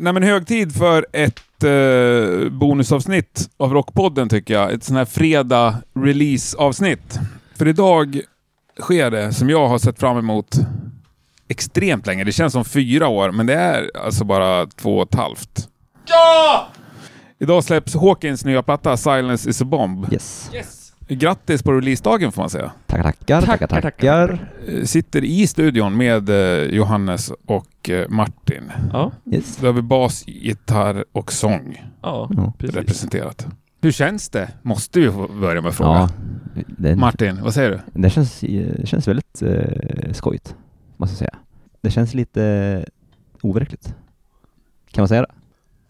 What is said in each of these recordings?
Nej men hög tid för ett eh, bonusavsnitt av Rockpodden tycker jag. Ett sån här fredag release-avsnitt. För idag sker det som jag har sett fram emot extremt länge. Det känns som fyra år, men det är alltså bara två och ett halvt. Ja! Idag släpps Hawkins nya platta Silence is a bomb. Yes. Yes! Grattis på releasedagen får man säga. Tackar, tackar, tackar, Tackar, tackar. Eh, Sitter i studion med eh, Johannes och eh, Martin. Ja, Yes. Då har vi bas, gitarr och sång ja, Ja. precis. representerat. Hur känns det? Måste vi börja med att fråga. Ja, det, Martin, vad säger du? det, känns, det känns väldigt eh, skojigt, måste jag säga. Det känns lite overkligt. Kan man säga det?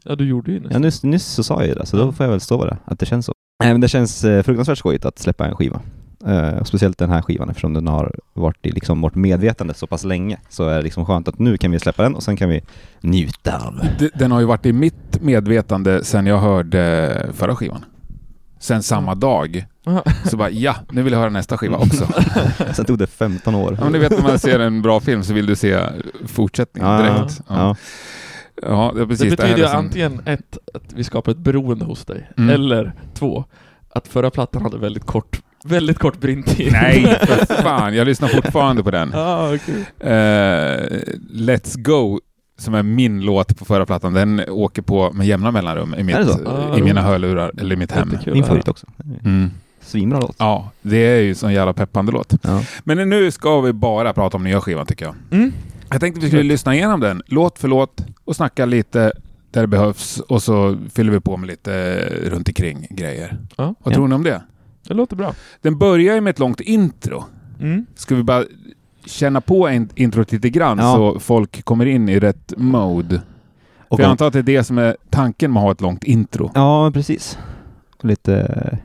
Ja, du gjorde ju Ja, nästan. nyss, nyss så sa jag ju det, så då får jag väl stå för det, att det känns så. Nej, men det känns eh, fruktansvärt skojigt att släppa en skiva. Och speciellt den här skivan eftersom den har varit i liksom vårt medvetande så pass länge. Så är det liksom skönt att nu kan vi släppa den och sen kan vi njuta av. D- Den har ju varit i mitt medvetande sen jag hörde förra skivan. Sen samma dag. Ja. Så bara, ja, nu vill jag höra nästa skiva också. Sen tog det 15 år. Ja, men du vet när man ser en bra film så vill du se fortsättningen Ja, direkt. Ja, Ja. Ja det precis Det det här betyder är ju som- antingen ett, att vi skapar ett beroende hos dig, Mm. eller två, att förra plattan hade väldigt kort, väldigt kort brintid. Nej, för fan. Jag lyssnar fortfarande på den. ah, okej. Eh, Let's Go, som är min låt på förra plattan, den åker på med jämna mellanrum i, mitt, det? Ah, i mina hörlurar, eller i mitt hem. Min favorit också. Mm. Svinbra låt. Ja, det är ju sån jävla peppande låt. Ja. Men nu ska vi bara prata om nya skivan tycker jag. Mm. Jag tänkte vi skulle lyssna igenom den, låt för låt, och snacka lite där det behövs och så fyller vi på med lite runt omkring grejer. Ja. Vad Ja. tror ni om det? Det låter bra. Den börjar ju med ett långt intro. Mm. Ska vi bara känna på in- introt lite grann Ja. så folk kommer in i rätt mode? Och För jag antar att det är det som är tanken med att ha ett långt intro. Ja, precis. Lite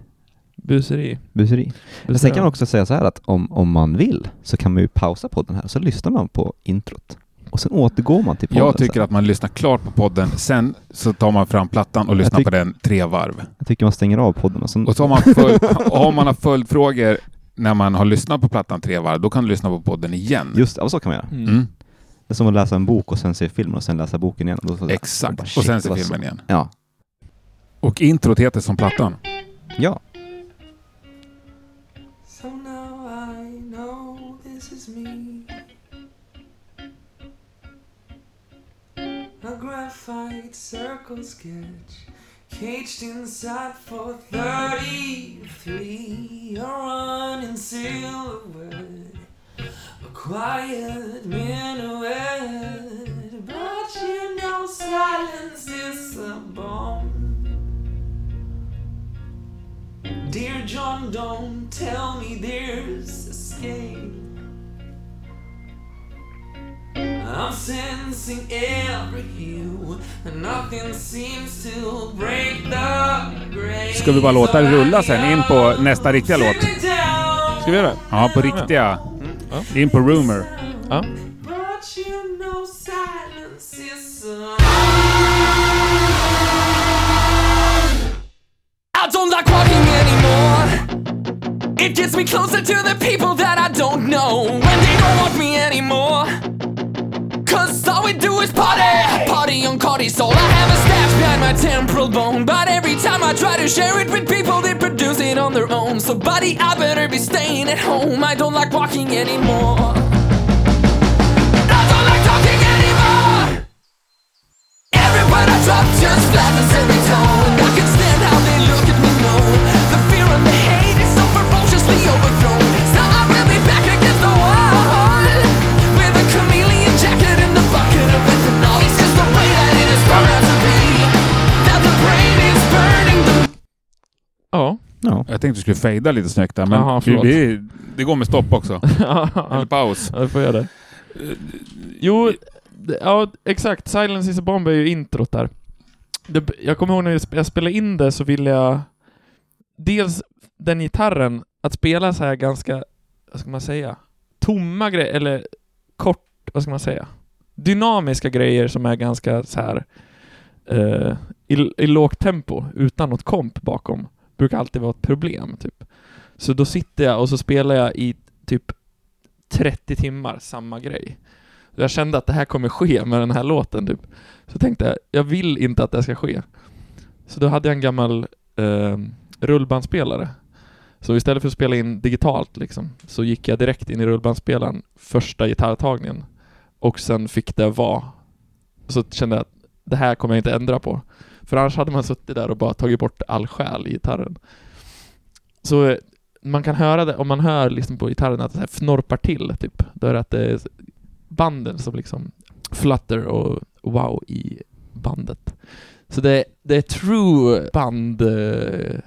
Buseri. buseri. Men sen kan man också säga så här att om, om man vill så kan man ju pausa podden här så lyssnar man på introt. Och sen återgår man till podden. Jag tycker sen. att man lyssnar klart på podden, sen så tar man fram plattan och lyssnar tyck- på den tre varv. Jag tycker man stänger av podden och sen... Och så har man, följd, och om man har följdfrågor när man har lyssnat på plattan tre varv, då kan du lyssna på podden igen. Just ja, så kan man göra. Mm. Mm, Det är som att läsa en bok och sen se filmen och sen läsa boken igen. Och då, bara, exakt. Och sen det ser var filmen så. igen. Ja. Och introt heter som plattan. Ja. Graphite circle sketch, caged inside for 33. A running silhouette, a quiet minuet. But you know, silence is a bomb. Dear John, don't tell me there's escape. I'm sensing every hue, and nothing seems to break the grave. Ska vi bara låta det rulla sen in på nästa riktiga låt? Ska vi göra det? Ja, på riktiga. Ja. In på Rumor. Ja. But you know silence is a I don't like walking anymore. It gets me closer to the people that I don't know. When they don't want me anymore. Cause all we do is party. Party on cortisol. I have a stash behind my temporal bone. But every time I try to share it with people, they produce it on their own. So, buddy, I better be staying at home. I don't like walking anymore. I just flattens every tone. I Ja. Ja. Jag tänkte du skulle fejda lite snyggt där, men förlåt. vi, det går med stopp också. Eller paus. Ja, det får jag det. Jo, det- ja exakt. Silence is a bomb är ju introt där. Det, jag kommer ihåg när jag spelade in det så ville jag... Dels den gitarren, att spela så här ganska, vad ska man säga, tomma grejer, eller kort, vad ska man säga? Dynamiska grejer som är ganska så här eh, i, i lågt tempo, utan något komp bakom, brukar alltid vara ett problem, typ. Så då sitter jag och så spelar jag i typ 30 timmar samma grej. Jag kände att det här kommer ske med den här låten typ. Så tänkte jag, jag vill inte att det ska ske. Så då hade jag en gammal eh, rullbandspelare. Så istället för att spela in digitalt liksom, så gick jag direkt in i rullbandspelaren första gitarrtagningen. Och sen fick det vara. Så kände jag att det här kommer jag inte ändra på. För annars hade man suttit där och bara tagit bort all själ i gitarren. Så eh, man kan höra det, om man hör liksom på gitarren att det här fnorpar till, typ. Då är det att det är banden som liksom flutter och wow i bandet. Så det, det är true band eh,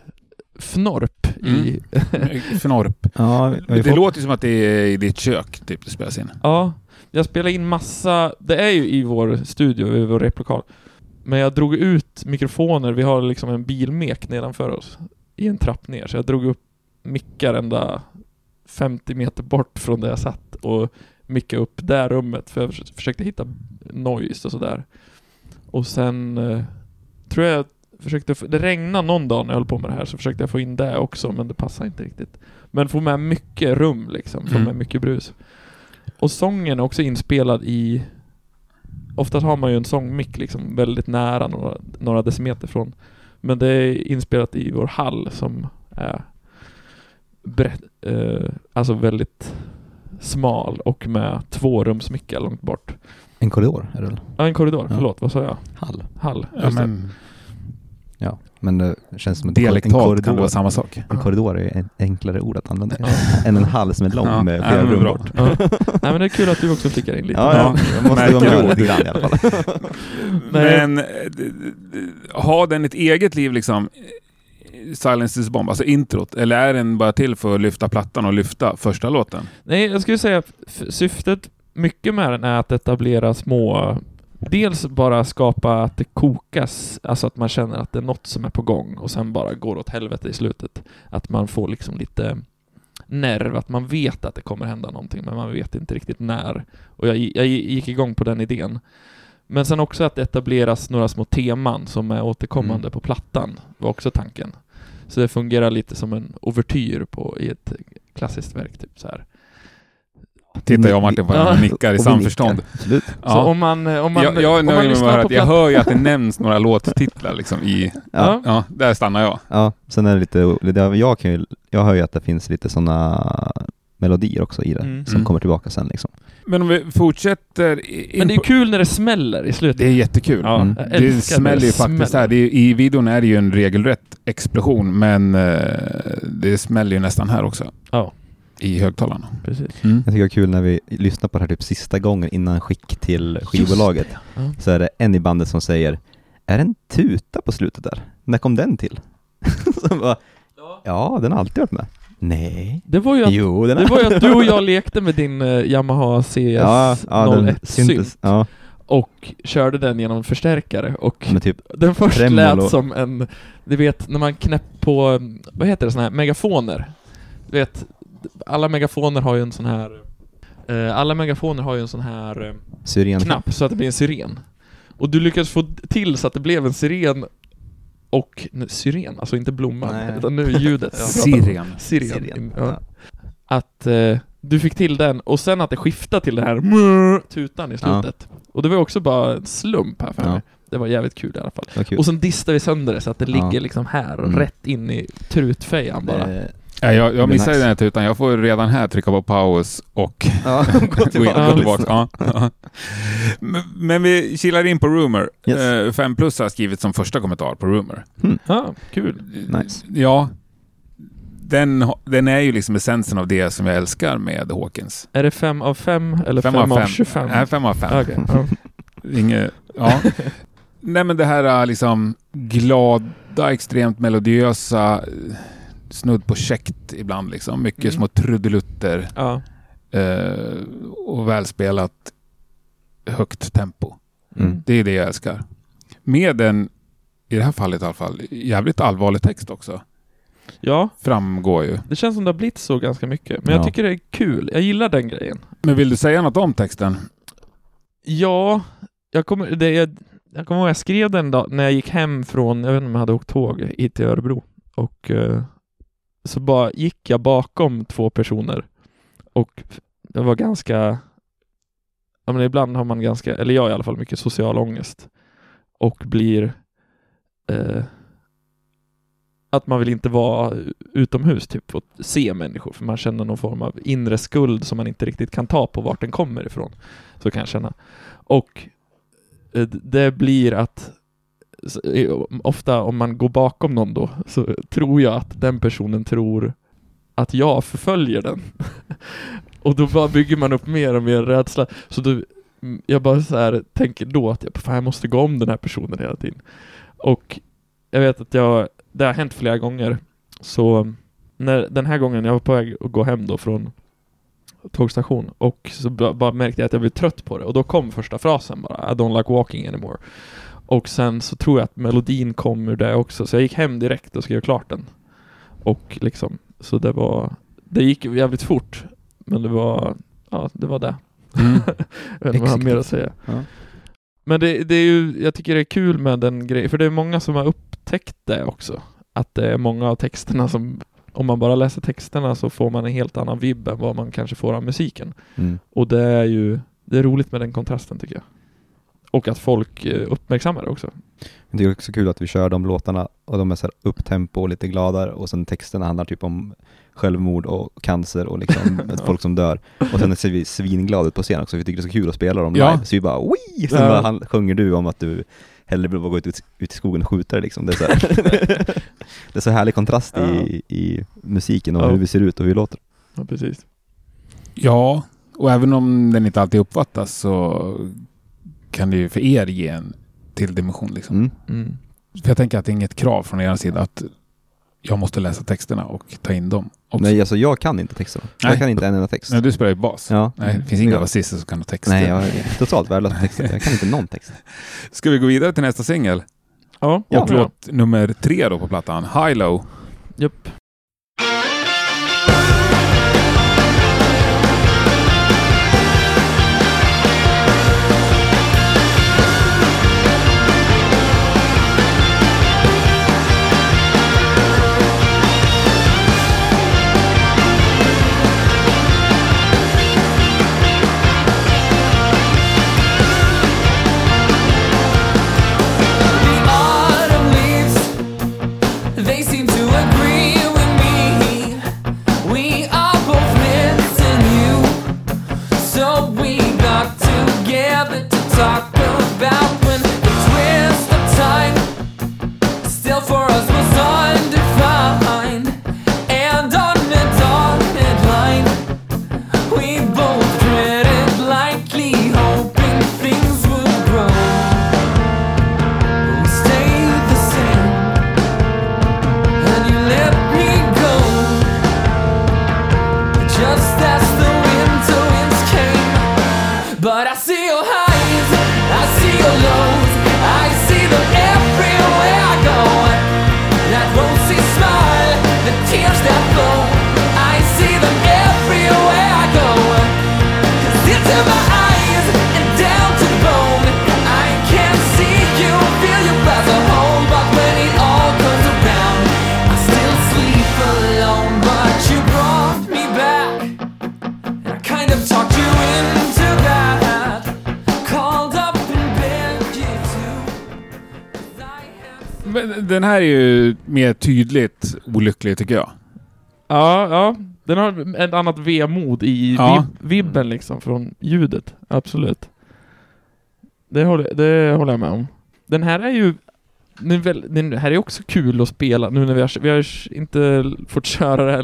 fnorp i... Fnorp. Ja, Det fått- låter som att det är i ditt kök, typ, det spelas in. Ja, jag spelar in massa, det är ju i vår studio, i vår replokal. Men jag drog ut mikrofoner, vi har liksom en bilmek nedanför oss, i en trapp ner, så jag drog upp mickar ända 50 meter bort från där jag satt och mickade upp det rummet, för jag förs- försökte hitta noise och sådär. Och sen eh, tror jag försökte, det regnade någon dag när jag höll på med det här, så försökte jag få in det också, men det passade inte riktigt. Men få med mycket rum liksom, få Mm. med mycket brus. Och sången är också inspelad i... Oftast har man ju en sångmick liksom väldigt nära, några, några decimeter från. Men det är inspelat i vår hall som är brett, eh, alltså väldigt smal och med två rumsmickar långt bort. En korridor är det väl? Ja, en korridor. Ja. Förlåt, vad sa jag? Hall. Hall. Ja, men Ja, men det känns som en dialektalt kan det vara samma sak. en korridor är ett enklare ord att använda än en hall som är lång Ja, med flera men rum bra. bort. Ja. Nej men det är kul att du också flickar in lite. Ja, ja, jag måste vara med lite grann i alla fall. Men eh, har den ett eget liv liksom? Silence is bomb, alltså introt? Eller är den bara till för att lyfta plattan och lyfta första låten? Nej, jag skulle säga att syftet mycket med den är att etablera små... Dels bara skapa att det kokas, alltså att man känner att det är något som är på gång och sen bara går åt helvete i slutet. Att man får liksom lite nerv, att man vet att det kommer hända någonting, men man vet inte riktigt när. Och jag, jag gick igång på den idén. Men sen också att det etableras några små teman som är återkommande Mm. på plattan, var också tanken. Så det fungerar lite som en ouvertyr på, i ett klassiskt verk, typ så här. Tittar jag och Martin på varandra och nickar i Och samförstånd. nickar. Absolut. Så Ja. om man, eh, om man, jag, jag är om nöjd med att. Jag hör ju att det nämns några låttitlar liksom i... Ja. Ja, där stannar jag. Ja, sen är det lite, jag, kan ju, jag hör ju att det finns lite sådana melodier också i det, Mm. som Mm. kommer tillbaka sen liksom. Men om vi fortsätter... Men det är kul när det smäller i slutet. det är jättekul. Ja, Mm. Det smäller ju smäller. faktiskt här. Det är, I videon är det ju en regelrätt explosion, men eh, det smäller ju nästan här också. Ja. I högtalarna. Precis. Mm. Jag tycker det är kul när vi lyssnar på det här typ sista gången innan skick till skivbolaget. Ja. Så är det en i bandet som säger Är det en tuta på slutet där? När kom den till? så bara, ja, den har alltid varit med. Nej. Det var ju att, Jo, den det var ju att du och jag lekte med din eh, Yamaha CS ja, ja, den 01 synt syntes. Ja, och körde den genom förstärkare och typ, den först Tremolo. lät som en, du vet när man knäpp på, vad heter det, såna här megafoner? Du vet, alla megafoner har ju en sån här, eh, alla megafoner har ju en sån här eh, syren. knapp så att det blir en siren. Och du lyckades få till så att det blev en siren och, nu, syren, alltså inte blomman, Nej. utan nu ljudet. Sirian. Siren. Siren, Ja. ja. Att eh, du fick till den och sen att det skiftade till den här tutan i slutet. Och det var också bara en slump här för Ja. mig. Det var jävligt kul i alla fall. Och sen distade vi sönder det så att det Ja. ligger liksom här, Mm. rätt in i trutfejan bara. Det- Ja, jag, jag missade blir den här tutan. Jag får redan här trycka på paus och Ja, gå tillbaka. gå tillbaka. Ja, ja. Men, men vi kilar in på Rumor. Yes. Eh, Fem plus har skrivit som första kommentar på Rumor. Ja, kul. Nice. Ja. Den, den är ju liksom essensen av det som jag älskar med Hawkins. Är det fem av fem eller fem, av 25? Nej, fem av fem. Okej, ja. Inge, ja. Nej men det här äh, liksom glada, extremt melodiösa, eh, snudd på käckt ibland liksom. Mycket Mm. små trudelutter ja. eh, och välspelat högt tempo. Mm. Det är det jag älskar. Med en, i det här fallet i alla fall, jävligt allvarlig text också. Ja, Framgår ju. det känns som det har blivit så ganska mycket. Men jag Ja. tycker det är kul. Jag gillar den grejen. Men vill du säga något om texten? Ja, jag kommer, det, jag, jag kommer ihåg jag skrev den dag när jag gick hem från, jag vet inte om jag hade åkt tåg hit till Örebro. Och eh, så bara gick jag bakom två personer. Och det var ganska, ja men ibland har man ganska, eller jag i alla fall, mycket social ångest. Och blir eh, att man vill inte vara utomhus typ och se människor för man känner någon form av inre skuld som man inte riktigt kan ta på vart den kommer ifrån. Så kan jag känna. Och eh, det blir att ofta om man går bakom någon då så tror jag att den personen tror att jag förföljer den. och då bara bygger man upp mer och mer rädsla. Så då, jag bara så här tänker då att jag, fan, jag måste gå om den här personen hela tiden. Och jag vet att jag, det har hänt flera gånger. Så när, den här gången jag var på väg att gå hem då från tågstation och så bara märkte jag att jag blev trött på det och då kom första frasen bara I don't like walking anymore. Och sen så tror jag att melodin kom ur det också så jag gick hem direkt och skrev klart den. Och liksom, så det var, det gick jävligt fort men det var, ja det var det. Mm. Jag vet inte vad jag har mer att säga. Ja. Men det, det är ju, jag tycker det är kul med den grejen, för det är många som har upptäckt det också. Att det är många av texterna som, om man bara läser texterna så får man en helt annan vibb än vad man kanske får av musiken. Mm. Och det är ju, det är roligt med den kontrasten tycker jag. Och att folk eh, uppmärksammar det också. Det är också kul att vi kör de låtarna och de är så här upptempo och lite gladare och sen texterna handlar typ om självmord och cancer och liksom folk som dör. Och sen ser vi svinglada ut på scen också, vi tycker det är så kul att spela dem Ja. live. Så vi bara Wii! Sen Ja. bara han, sjunger du om att du hellre vill gå ut, ut, i skogen och skjuta det liksom. Det är så, här. det är så härlig kontrast i, i musiken och Ja. hur vi ser ut och hur vi låter. Ja, precis. Ja, och även om den inte alltid uppfattas så kan det ju för er ge en till dimension. Liksom. Mm. Mm. För jag tänker att det är inget krav från er sida att jag måste läsa texterna och ta in dem. Också. Nej, alltså jag kan inte texterna. Nej. Jag kan inte en enda text. Nej, du spelar ju bas. Ja. Nej, det finns inga Ja. basister som kan ha texter. Nej, jag är totalt värdelös på texter. Jag kan inte någon text. Ska vi gå vidare till nästa singel? Ja, Ja. Och låt nummer tre då på plattan, High Low. Japp. Den här är ju mer tydligt olycklig tycker jag. Ja, ja. Den har ett annat vemod i Ja. vib- vibben liksom från ljudet. Absolut. Det håller, det håller jag med om. Den här är ju den, här är också kul att spela nu när vi har, vi har inte fått köra det här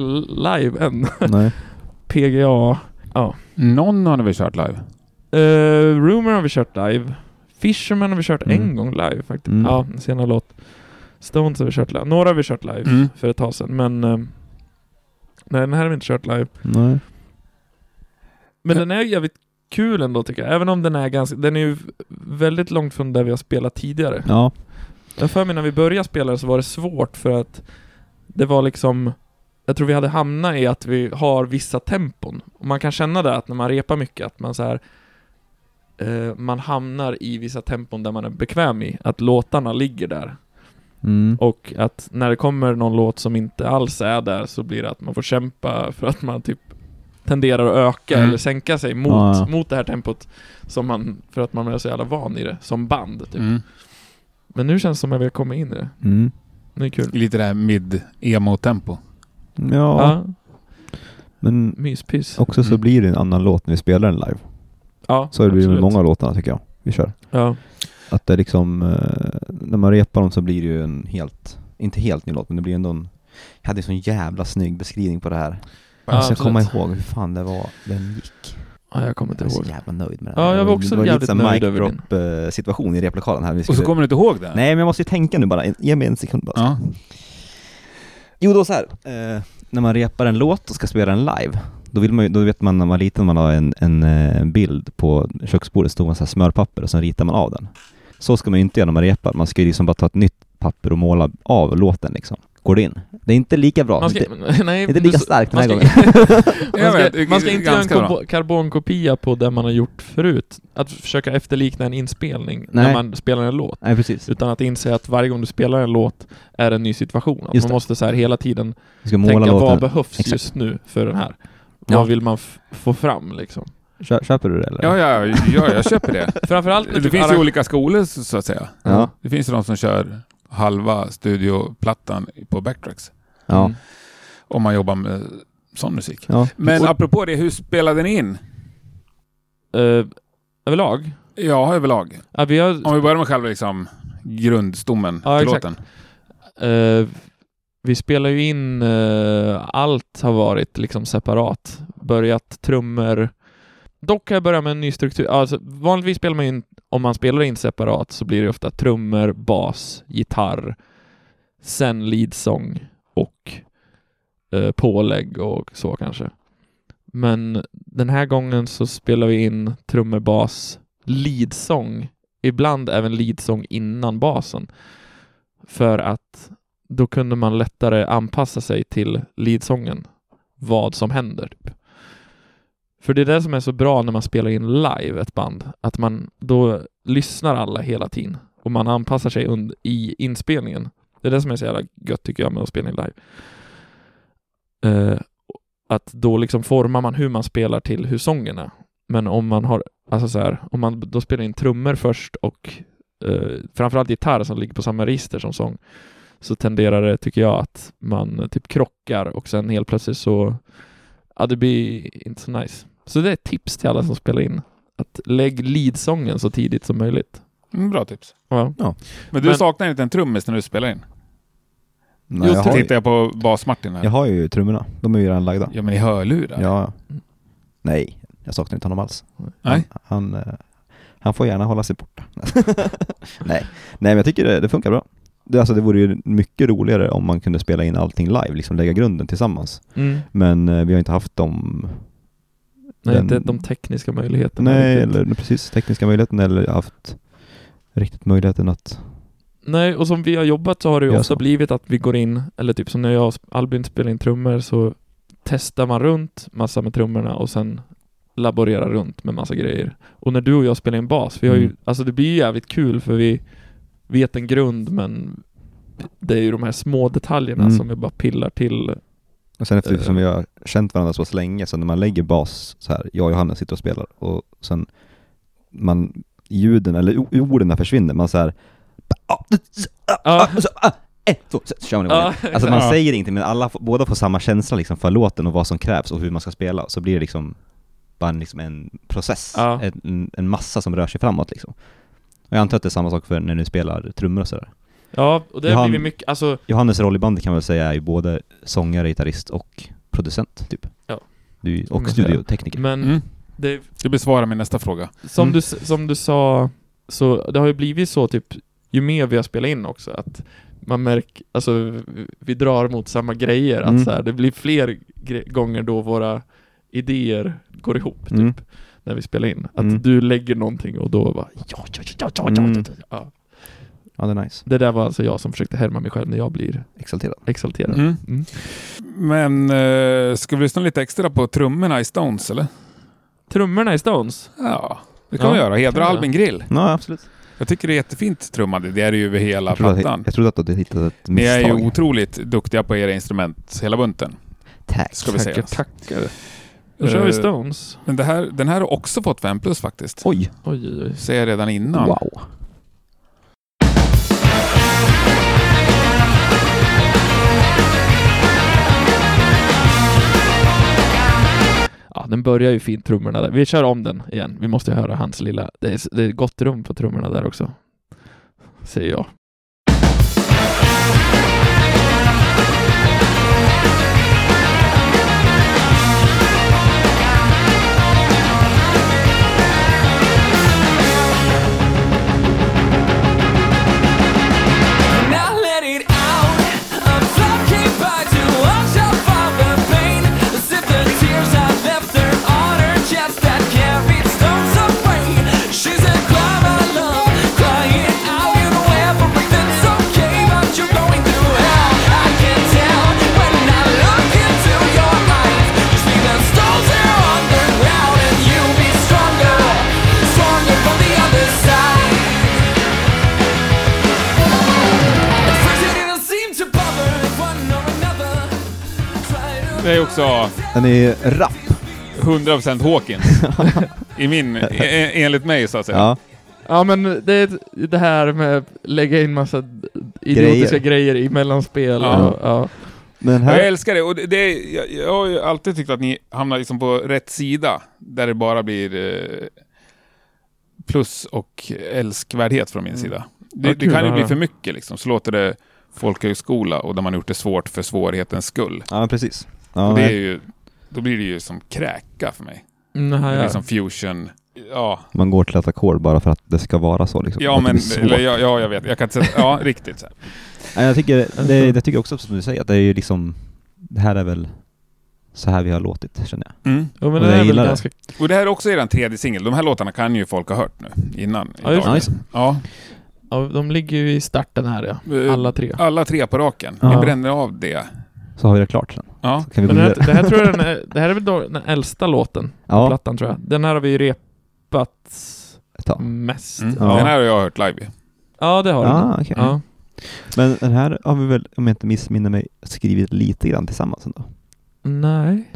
live än. Nej. PGA. Ja. Någon har väl kört live? Uh, Rumor har vi kört live. Fisherman har vi kört Mm. en gång live faktiskt. Mm. Ja, en senare låt. Stones har vi kört live. Några har vi kört live Mm. för ett tag sedan, men... eh, nej, den här har vi inte kört live. Nej. Men den är ju jävligt kul ändå tycker jag. Även om den är ganska... Den är ju väldigt långt från där vi har spelat tidigare. Ja. Jag för mig när vi började spela så var det svårt för att det var liksom... Jag tror vi hade hamnat i att vi har vissa tempon. Och man kan känna det att när man repar mycket, att man så här eh, man hamnar i vissa tempon där man är bekväm i. Att låtarna ligger där. Mm. Och att när det kommer någon låt som inte alls är där så blir det att man får kämpa för att man typ tenderar att öka Mm. eller sänka sig mot, Ja. mot det här tempot som man, för att man är så jävla van i det, som band typ. Mm. Men nu känns det som att vi har kommit in i det. Mm. Det är kul. Lite det här mid-emo-tempo. Ja, Ja, men myspys. också så Mm. blir det en annan låt när vi spelar den live. Ja, Så det blir med absolut. många låtarna tycker jag vi kör. Ja. Att det liksom, eh, när man repar dem så blir det ju en helt, inte helt ny låt, men det blir ändå en jag hade en sån jävla snygg beskrivning på det här. Ja, jag ska komma ihåg hur fan det var den gick. ja, jag kommer inte Jag är så ihåg. jävla nöjd med det Ja, jag var också det var jävligt så nöjd över mic drop, eh, situation i replokalen här. Vi Och så skulle- kommer du inte ihåg det? Nej men jag måste ju tänka nu bara, ge mig en sekund bara. Ja. Jo då så här. Eh, när man repar en låt och ska spela den live, då, vill man, ju- då vet man när man var liten, man har en, en eh, bild på köksbordet, stod man så här smörpapper och sen ritar man av den. Så ska man ju inte göra när man repar, man ska ju liksom bara ta ett nytt papper och måla av låten liksom. Går det in? Det är inte lika bra. Man ska, inte, nej, inte lika starkt den man här ska, gången. Man, ska, man ska inte göra en karbonkopia på det man har gjort förut. Att försöka efterlikna en inspelning när Nej. man spelar en låt. Nej precis. Utan att inse att varje gång du spelar en låt är en ny situation. Att Just man måste så här hela tiden Vi ska måla tänka vad låten. behövs Exakt. just nu för den här? Ja. Vad vill man få fram liksom? Kö, köper du det eller? Ja, ja, ja, jag köper det. Framförallt när Det typ finns ju olika skolor så att säga. Ja. Det finns ju de som kör halva studioplattan på backtracks. Ja. Mm. Om man jobbar med sån musik. ja. Men apropå det, hur spelade ni in? Eh, överlag? Ja, överlag. Ja, vi har, Om vi börjar med själva liksom grundstommen Ja, till låten. Eh, vi spelar ju in, eh, allt har varit liksom separat. Börjat trummor. Dock kan jag börja med en ny struktur. Alltså, vanligtvis spelar man in, om man spelar in separat så blir det ofta trummor, bas, gitarr, sen leadsång och eh, pålägg och så kanske. Men den här gången så spelar vi in trummor, bas, leadsång, ibland även leadsång innan basen. För att då kunde man lättare anpassa sig till leadsången, vad som händer. Typ. För det är det som är så bra när man spelar in live ett band, att man då lyssnar alla hela tiden och man anpassar sig und- i inspelningen. Det är det som är så jävla gött tycker jag med att spela in live. Uh, att då liksom formar man hur man spelar till hur sången är. Men om man har, alltså så här, om man då spelar in trummor först och uh, framförallt gitarr som ligger på samma register som sång, så tenderar det, tycker jag, att man eh, typ krockar och sen helt plötsligt så, ja det blir inte så nice. Så det är ett tips till alla som spelar in. Att lägg leadsången så tidigt som möjligt. Mm, bra tips. Ja. Men du Men- saknar inte en trummis när du spelar in? Nej, Jo, jag, Tittar jag på bas-Martin här. jag har ju trummorna, de är ju redan lagda. Ja men i hörlurar? Ja. Nej, jag saknar inte honom alls. Nej? Han, eh, han får gärna hålla sig borta. Nej. Nej, men jag tycker det, det funkar bra. Det, alltså, det vore ju mycket roligare om man kunde spela in allting live, liksom lägga grunden tillsammans. Mm. Men eh, vi har inte haft dem, Nej, Den- inte de tekniska möjligheterna. nej, riktigt. eller precis tekniska möjligheten eller haft riktigt möjligheten att, Nej, och som vi har jobbat så har det ju ofta blivit att vi går in, eller typ som när jag och Albin spelar in trummor så testar man runt massa med trummorna och sen laborerar runt med massa grejer. Och när du och jag spelar in bas, vi har ju, Mm. alltså det blir ju jävligt kul för vi vet en grund men det är ju de här små detaljerna Mm. som vi bara pillar till. Och sen eftersom Eh. vi har känt varandra så pass länge, så när man lägger bas så här, jag och Johannes sitter och spelar och sen man, ljuden eller orden försvinner, man så här och så, ah, ett, två, så kör man igång igen. Alltså man säger inte men alla, båda får samma känsla liksom för låten och vad som krävs och hur man ska spela, så blir det liksom bara en, liksom en process, en, en massa som rör sig framåt liksom. Och jag antar att det är samma sak för när ni spelar trummor och sådär. Ja, och det har- blivit mycket, alltså Johannes roll i bandet kan man väl säga är ju både sångare, gitarrist och producent typ. Ja. Du, och säga. studiotekniker. men Mm. det, Det besvarar min nästa fråga. Som, Mm. du, som du sa, så det har ju blivit så typ, ju mer vi har spelat in också, att man märker, alltså vi- drar mot samma grejer, Mm. att så här, det blir fler gånger då våra idéer går ihop, typ, Mm. när vi spelar in. Att Mm. du lägger någonting och då bara ja, ja, ja, ja, ja, ja, Mm. ja. Ja, det är nice. Det där var alltså jag som försökte härma mig själv när jag blir Exalterad. exalterad. Mm. Mm. Men eh, ska vi lyssna lite extra på trummorna i Stones eller? Trummorna i Stones. Ja, det kan Ja, vi göra. Hedra Albin Grill. Ja, absolut. Jag tycker det är jättefint trummade. Det är det ju över hela Jag plattan. att, jag trodde att du hade hittat ett Ni är misstag. ju otroligt duktiga på era instrument, hela bunten. Tack. Ska vi säga. Tackar, tackar. Då kör vi Eh, Stones. Men det här, den här har också fått 5 plus faktiskt. Oj, Oj, oj, oj. Ser jag redan innan. wow. Den börjar ju fint, trummorna där. Vi kör om den igen. Vi måste höra hans lilla... Det är, det är gott rum på trummorna där också. Säger jag. Det är också Den är rapp. 100% Hawkins. I min, e- e- enligt mig så att säga. Ja. Ja, men det är det här med lägga in massa idiotiska grejer, i mellanspel. Ja. Och, ja. Men Jag här, älskar det och det, det jag, jag har ju alltid tyckt att ni hamnar liksom på rätt sida. Där det bara blir eh, plus och älskvärdhet från min Mm. sida. Det, Ja, det kul kan ju att bli för mycket liksom. Så låter det folkhögskola och där man gjort det svårt för svårighetens skull. ja precis. Ja, och det är ju, då blir det ju som kräka för mig. Mm, Det ja, är ja. liksom fusion. Ja, Man går till ett ackord bara för att det ska vara så liksom. ja Att men, eller, ja, ja, jag vet. Jag kan inte säga, ja, riktigt så här. Jag tycker, Alltså- det, det tycker jag också som du säger, att det är ju liksom, det här är väl så här vi har låtit känner jag. Mm. Jo, men Och det jag är väl gillar det. ganska... Och det här är också er tredje singel. De här låtarna kan ju folk ha hört nu, innan. Ja, just. Nice. Ja, Ja, de ligger ju i starten här ja. Eh, Alla tre. alla tre på raken. Ja. Ni bränner av det. Så har vi det klart sen. Ja. Så kan vi Men det, här, det här tror jag den är, det här är väl då den äldsta låten på Ja, plattan tror jag. Den här har vi ju repat mest. Mm. Ja. Den här har jag hört live. Ja, det har. Ah, okej. Ja. Men den här har vi väl, om jag inte missminner mig, skrivit lite grann tillsammans ändå. Nej.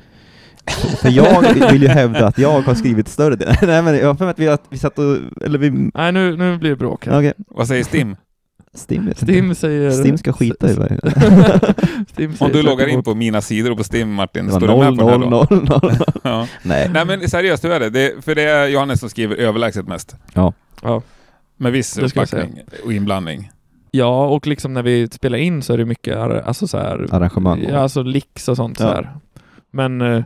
För jag vill ju hävda att jag har skrivit större delen. Nej men jag har för mig att vi, att vi satt och, eller vi... Nej, nu, nu blir det bråk här. Okej, Vad säger Stim? Stim Stim säger... Stim ska skita i. Stim Om du loggar in på mina sidor och på Stim Martin, står du med noll, på den här noll, då? noll, noll. Ja. Nej. Nej men seriöst, hur är det? det? För det är Johannes som skriver överlägset mest. Ja. Med viss uppbackning och inblandning. ja, och liksom när vi spelar in så är det mycket alltså så här, Arrangemang. Ja, alltså licks och sånt Ja. så här. Men eh,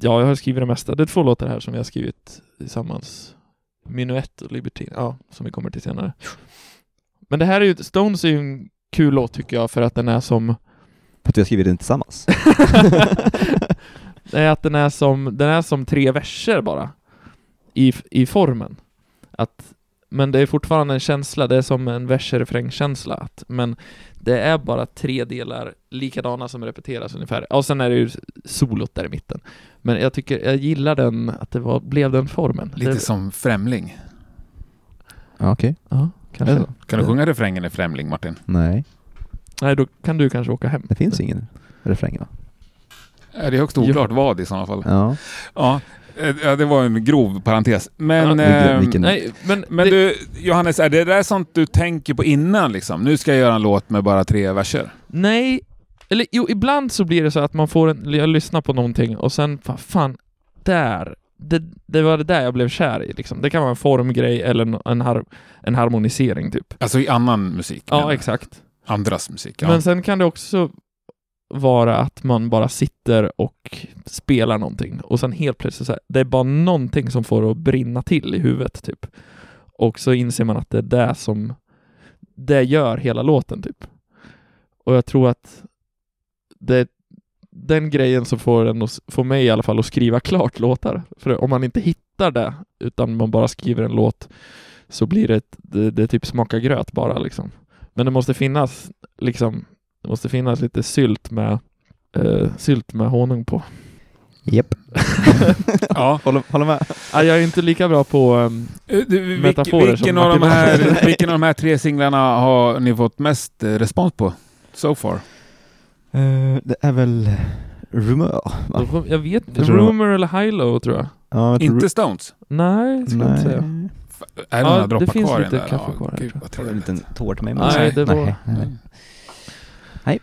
ja, jag har skrivit det mesta. Det är två låtar här som vi har skrivit tillsammans. Minuet och Libertine, ja, som vi kommer till senare. Men det här är ju, Stones är ju en kul låt tycker jag för att den är som För att vi har skrivit den tillsammans. det är att den är som, den är som tre verser bara. I, i formen. Att, men det är fortfarande en känsla, det är som en vers-refrängkänsla. Att, men det är bara tre delar likadana som repeteras ungefär. Och sen är det ju solot där i mitten. Men jag tycker, jag gillar den, att det var, blev den formen. Lite det, som Främling. Ja, Okej. Ja, kanske. Ja. Kan du sjunga refrängen i Främling Martin? Nej, Nej, då kan du kanske åka hem. det finns ingen refräng va? Det är högst oklart vad i sådana fall. Ja. Ja, eh, ja, det var en grov parentes. Men, Ja, vilken- ehm, vilken- Nej, men, men det, du, Johannes, är det där sånt du tänker på innan liksom? Nu ska jag göra en låt med bara tre verser. Nej, eller jo, ibland så blir det så att man får en, jag lyssnar på någonting och sen, fa- fan, där, det, det var det där jag blev kär i liksom. Det kan vara en formgrej eller en, en, har, en harmonisering typ. Alltså i annan musik. Ja, exakt. Andras musik. Ja. Men sen kan det också vara att man bara sitter och spelar någonting och sen helt plötsligt så här, det är bara någonting som får det att brinna till i huvudet typ. Och så inser man att det är det som det gör hela låten typ. Och jag tror att det den grejen som får, den att, får mig i alla fall att skriva klart låtar. För om man inte hittar det, utan man bara skriver en låt, så blir det, ett, det, det typ smakar gröt bara liksom. Men det måste finnas liksom, det måste finnas lite sylt med eh, sylt med honung på. Japp. ja. Håller, håller med. Ah, jag är inte lika bra på Eh, du, Metaforer vilken, som av de här, vilken av de här tre singlarna har ni fått mest eh, respons på? So far? Eh, det är väl Rumör? Va? Jag vet inte. Det Rumor eller High-Low tror jag. Ja, tror- Inte Stones? Nej, det skulle jag inte säga. Nej. Är det Ja, några det droppar finns kvar i lite den där? kaffe kvar här, Gud tror vad Det var en trevligt. liten tår till mig. Nej, det var- nej, nej.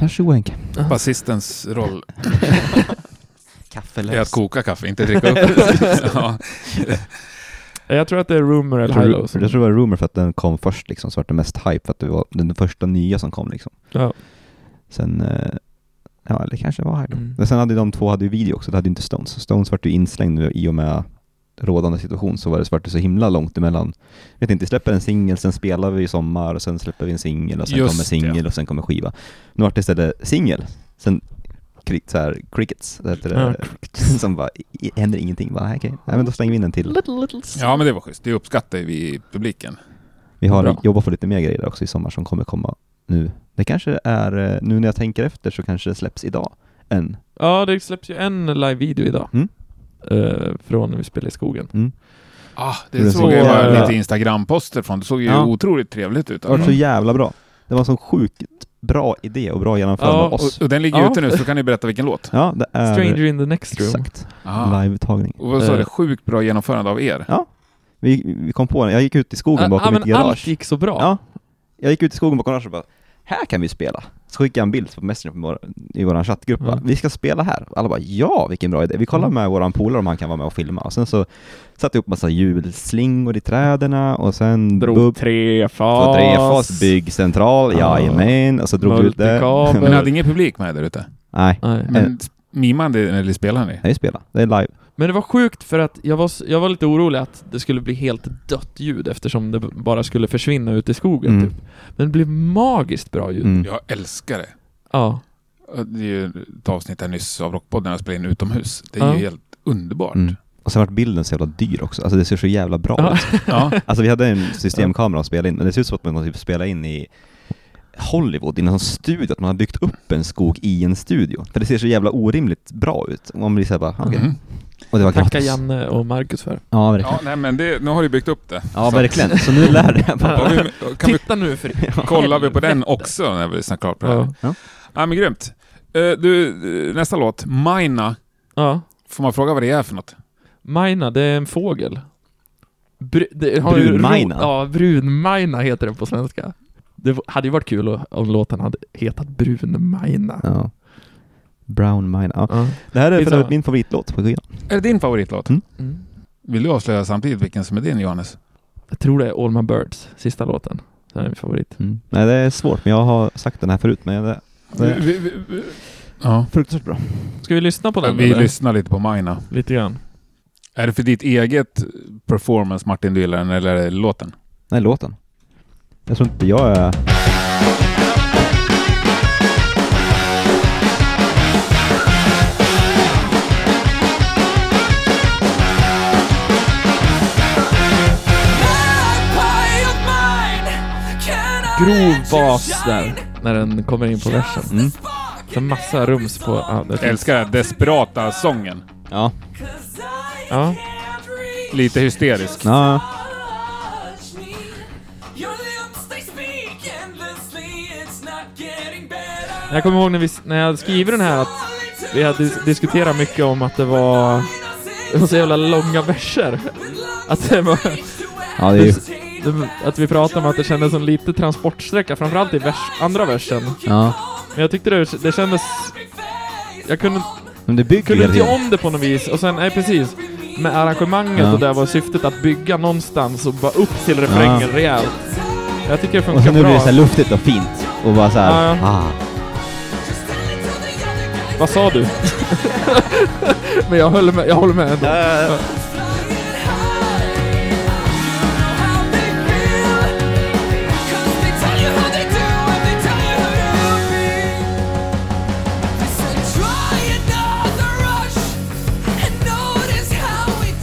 Varsågod Henke. Basistens roll Kaffe är att koka kaffe, inte dricka upp det. ja. Jag tror att det är Rumor Jag eller för jag tror det var Rumor för att den kom först liksom, så var det mest hype för att det var den första nya som kom liksom. Ja. Sen, eh, ja eller kanske var här då. Mm. Men sen hade de två hade ju video också, det hade ju inte Stones. Stones vart ju inslängd i och med rådande situation så var det, så vart det så himla långt emellan. Jag vet inte, släpper en singel, sen spelar vi i sommar och sen släpper vi en singel och sen Just kommer singel och sen kommer skiva. Nu vart det istället singel, sen kri- så här, crickets, det heter det, som bara, händer ingenting. Bara, okej, nej, men då slänger vi in en till. Little, little ja, men det var schysst. Det uppskattar vi i publiken. Vi har jobbat på lite mer grejer också i sommar som kommer komma nu. Det kanske är, eh, nu när jag tänker efter så kanske det släpps idag. En. Ja, det släpps ju en live-video idag. Mm. Eh, från när vi spelade i skogen. Mm. Ah, Det det såg så jag bara jävla- lite Instagram-poster från. Det såg ju Ja. otroligt trevligt ut. Det var så jävla bra. Det var en sån sjukt bra idé och bra genomförande Ja, av oss. Och, och den ligger Ja. ute nu, så kan ni berätta vilken låt. Ja, det är Stranger in the next room. exakt Ah. live-tagning. Och vad sa Eh. det? Sjukt bra genomförande av er. Vi, vi kom på den, jag gick ut i skogen Ja, bakom ja, mitt men allt garage. gick så bra. Ja, jag gick ut i skogen bakom garaget och bara här kan vi spela. Så skickade jag en bild på Messenger på vår, i vår chattgrupp. Ja. Vi ska spela här. Alla bara ja, vilken bra idé. Vi kollar Mm. med våran polare om han kan vara med och filma. Och sen så satte jag upp massa julslingor i träden och sen Drog trefas. Trefas, byggcentral, Ja. jajamän. Och så drog vi ut det. Men ni hade ingen publik med där ute? Nej, Nej. Men mimade ni eller spelade ni? nej spela. Det är live. Men det var sjukt för att jag var, jag var lite orolig att det skulle bli helt dött ljud eftersom det bara skulle försvinna ut i skogen Mm. typ. Men det blev magiskt bra ljud. Mm. Jag älskar det. Ja. Det är ju ett avsnitt här nyss av Rockpodden jag spelade in utomhus. Det är Ja. ju helt underbart. Mm. Och sen vart bilden så jävla dyr också. Alltså det ser så jävla bra Ja. ut. Ja. Alltså vi hade en systemkamera att spela in, men det ser ut som att man typ spelar in i Hollywood, i någon studio, att man har byggt upp en skog i en studio. För det ser så jävla orimligt bra ut. Och man blir såhär bara, okej. Mhm. Och det var Tacka gratis. Janne och Marcus för. Ja, verkligen. ja, nej men det, nu har du byggt upp det. Ja, Så verkligen. Så nu lär har bara. vi, vi, Titta nu för kollar vi på den också när vi snackar klart på det här. Ja. Ja, men grymt. Eh, du, nästa låt. Mina. ja. Får man fråga vad det är för något? Majna, det är en fågel. Br det har Brunmajna? Ja, brunmajna heter det på svenska. Det hade ju varit kul om låten hade hetat Brunmajna. Ja. Brown Mine. Ja. Ja. Det här är för övrigt min favoritlåt på skivan. Är det din favoritlåt? Mm. Mm. Vill du avslöja samtidigt vilken som är din, Johannes? Jag tror det är All My Birds, sista låten. Den är min favorit. Mm. Nej, det är svårt, men jag har sagt den här förut, men det det Vi, vi, vi, ja. fruktansvärt bra. Ska vi lyssna på den? vi eller? lyssnar lite på Mina. Lite grann. Är det för ditt eget performance, Martin, du gillar den, eller är det låten? Nej, låten. Jag tror inte jag är... Grov bas där, när den kommer in på versen. Mm. Så massa rums på... Ja, det Jag finns- älskar den här desperata sången. Ja. Ja. Lite hysterisk. Ja. Jag kommer ihåg när, vi, när jag skrev den här att vi hade dis- diskuterat mycket om att det var, det var så jävla långa verser. Att det var, Ja, det är ju... det, att vi pratade om att det kändes som lite transportsträcka, framförallt i vers, andra versen. Ja. Men jag tyckte det, det kändes... Jag kunde, Men det bygger kunde inte om det på något vis. Och sen, nej precis. Med arrangemanget Ja. och där var syftet att bygga någonstans och bara upp till refrängen Ja. rejält. Jag tycker det Och funkar sen nu blir bra. det så luftigt och fint. Och bara så här, Ja, ja. ah. Vad sa du? Men jag håller med, jag håller med ändå. Ja.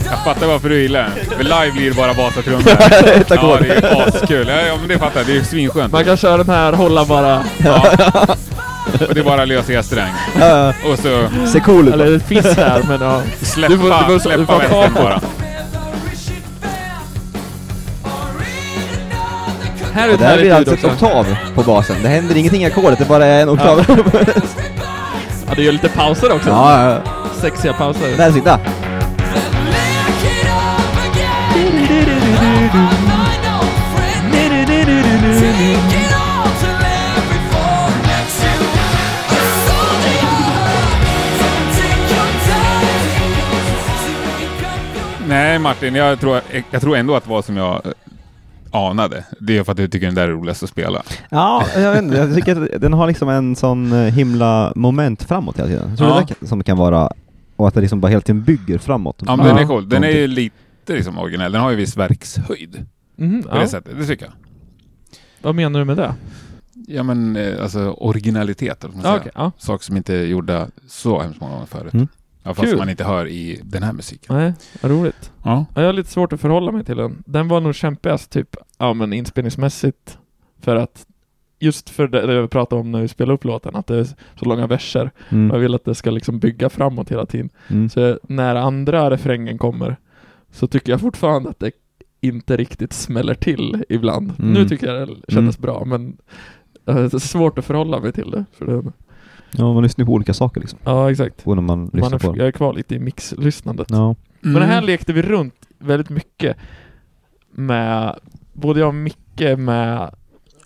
Jag fattar varför du gillar den. För live blir det bara basatrummor. Ett ja, ackord. det är askul. Ja, ja, men det fattar jag. Det är svinskönt. Man kan köra den här, hålla bara... Ja. Och det är bara lös E-sträng. Ja, Och så Ser cool ut. Eller det finns här, men ja. släppa, Du får- du får- du släppa får ha väskan kvar bara. Här är Det härligt blir alltså ett oktav på basen. Det händer ingenting i ackordet, det bara är en oktav. Ja, det gör lite pauser också. Ja, ja, ja. Sexiga pauser. Där, sitta! Nej Martin, jag tror, jag tror ändå att det var som jag eh, anade. Det är för att du tycker den där är roligast att spela. Ja, jag vet inte. Jag tycker att den har liksom en sån eh, himla moment framåt hela tiden. Jag tror Ja. det som kan vara, och att det liksom bara hela tiden bygger framåt. Ja, men den är cool. Den är ju lite liksom originell. Den har ju viss verkshöjd Mhm, på ja. det sättet. Det tycker jag. Vad menar du med det? Ja men eh, alltså originalitet, man Ja, säger. okej. Ja. Saker som inte är gjorda så hemskt många gånger förut. Mm. Ja, fast Kul. man inte hör i den här musiken. Nej, vad roligt. Ja. Ja, jag har lite svårt att förhålla mig till den. Den var nog kämpigast typ, ja men inspelningsmässigt. För att, just för det, det vi pratade om när vi spelade upp låten, att det är så långa verser. Och jag Mm. vill att det ska liksom bygga framåt hela tiden. Mm. Så när andra refrängen kommer, så tycker jag fortfarande att det inte riktigt smäller till ibland. Mm. Nu tycker jag det kändes bra, men det är svårt att förhålla mig till det. För det Ja, man lyssnar på olika saker liksom. ja, exakt. Och när man lyssnar Man är, på jag är kvar lite i mixlyssnandet. Ja. Men det här Mm. lekte vi runt väldigt mycket med, både jag och Micke med,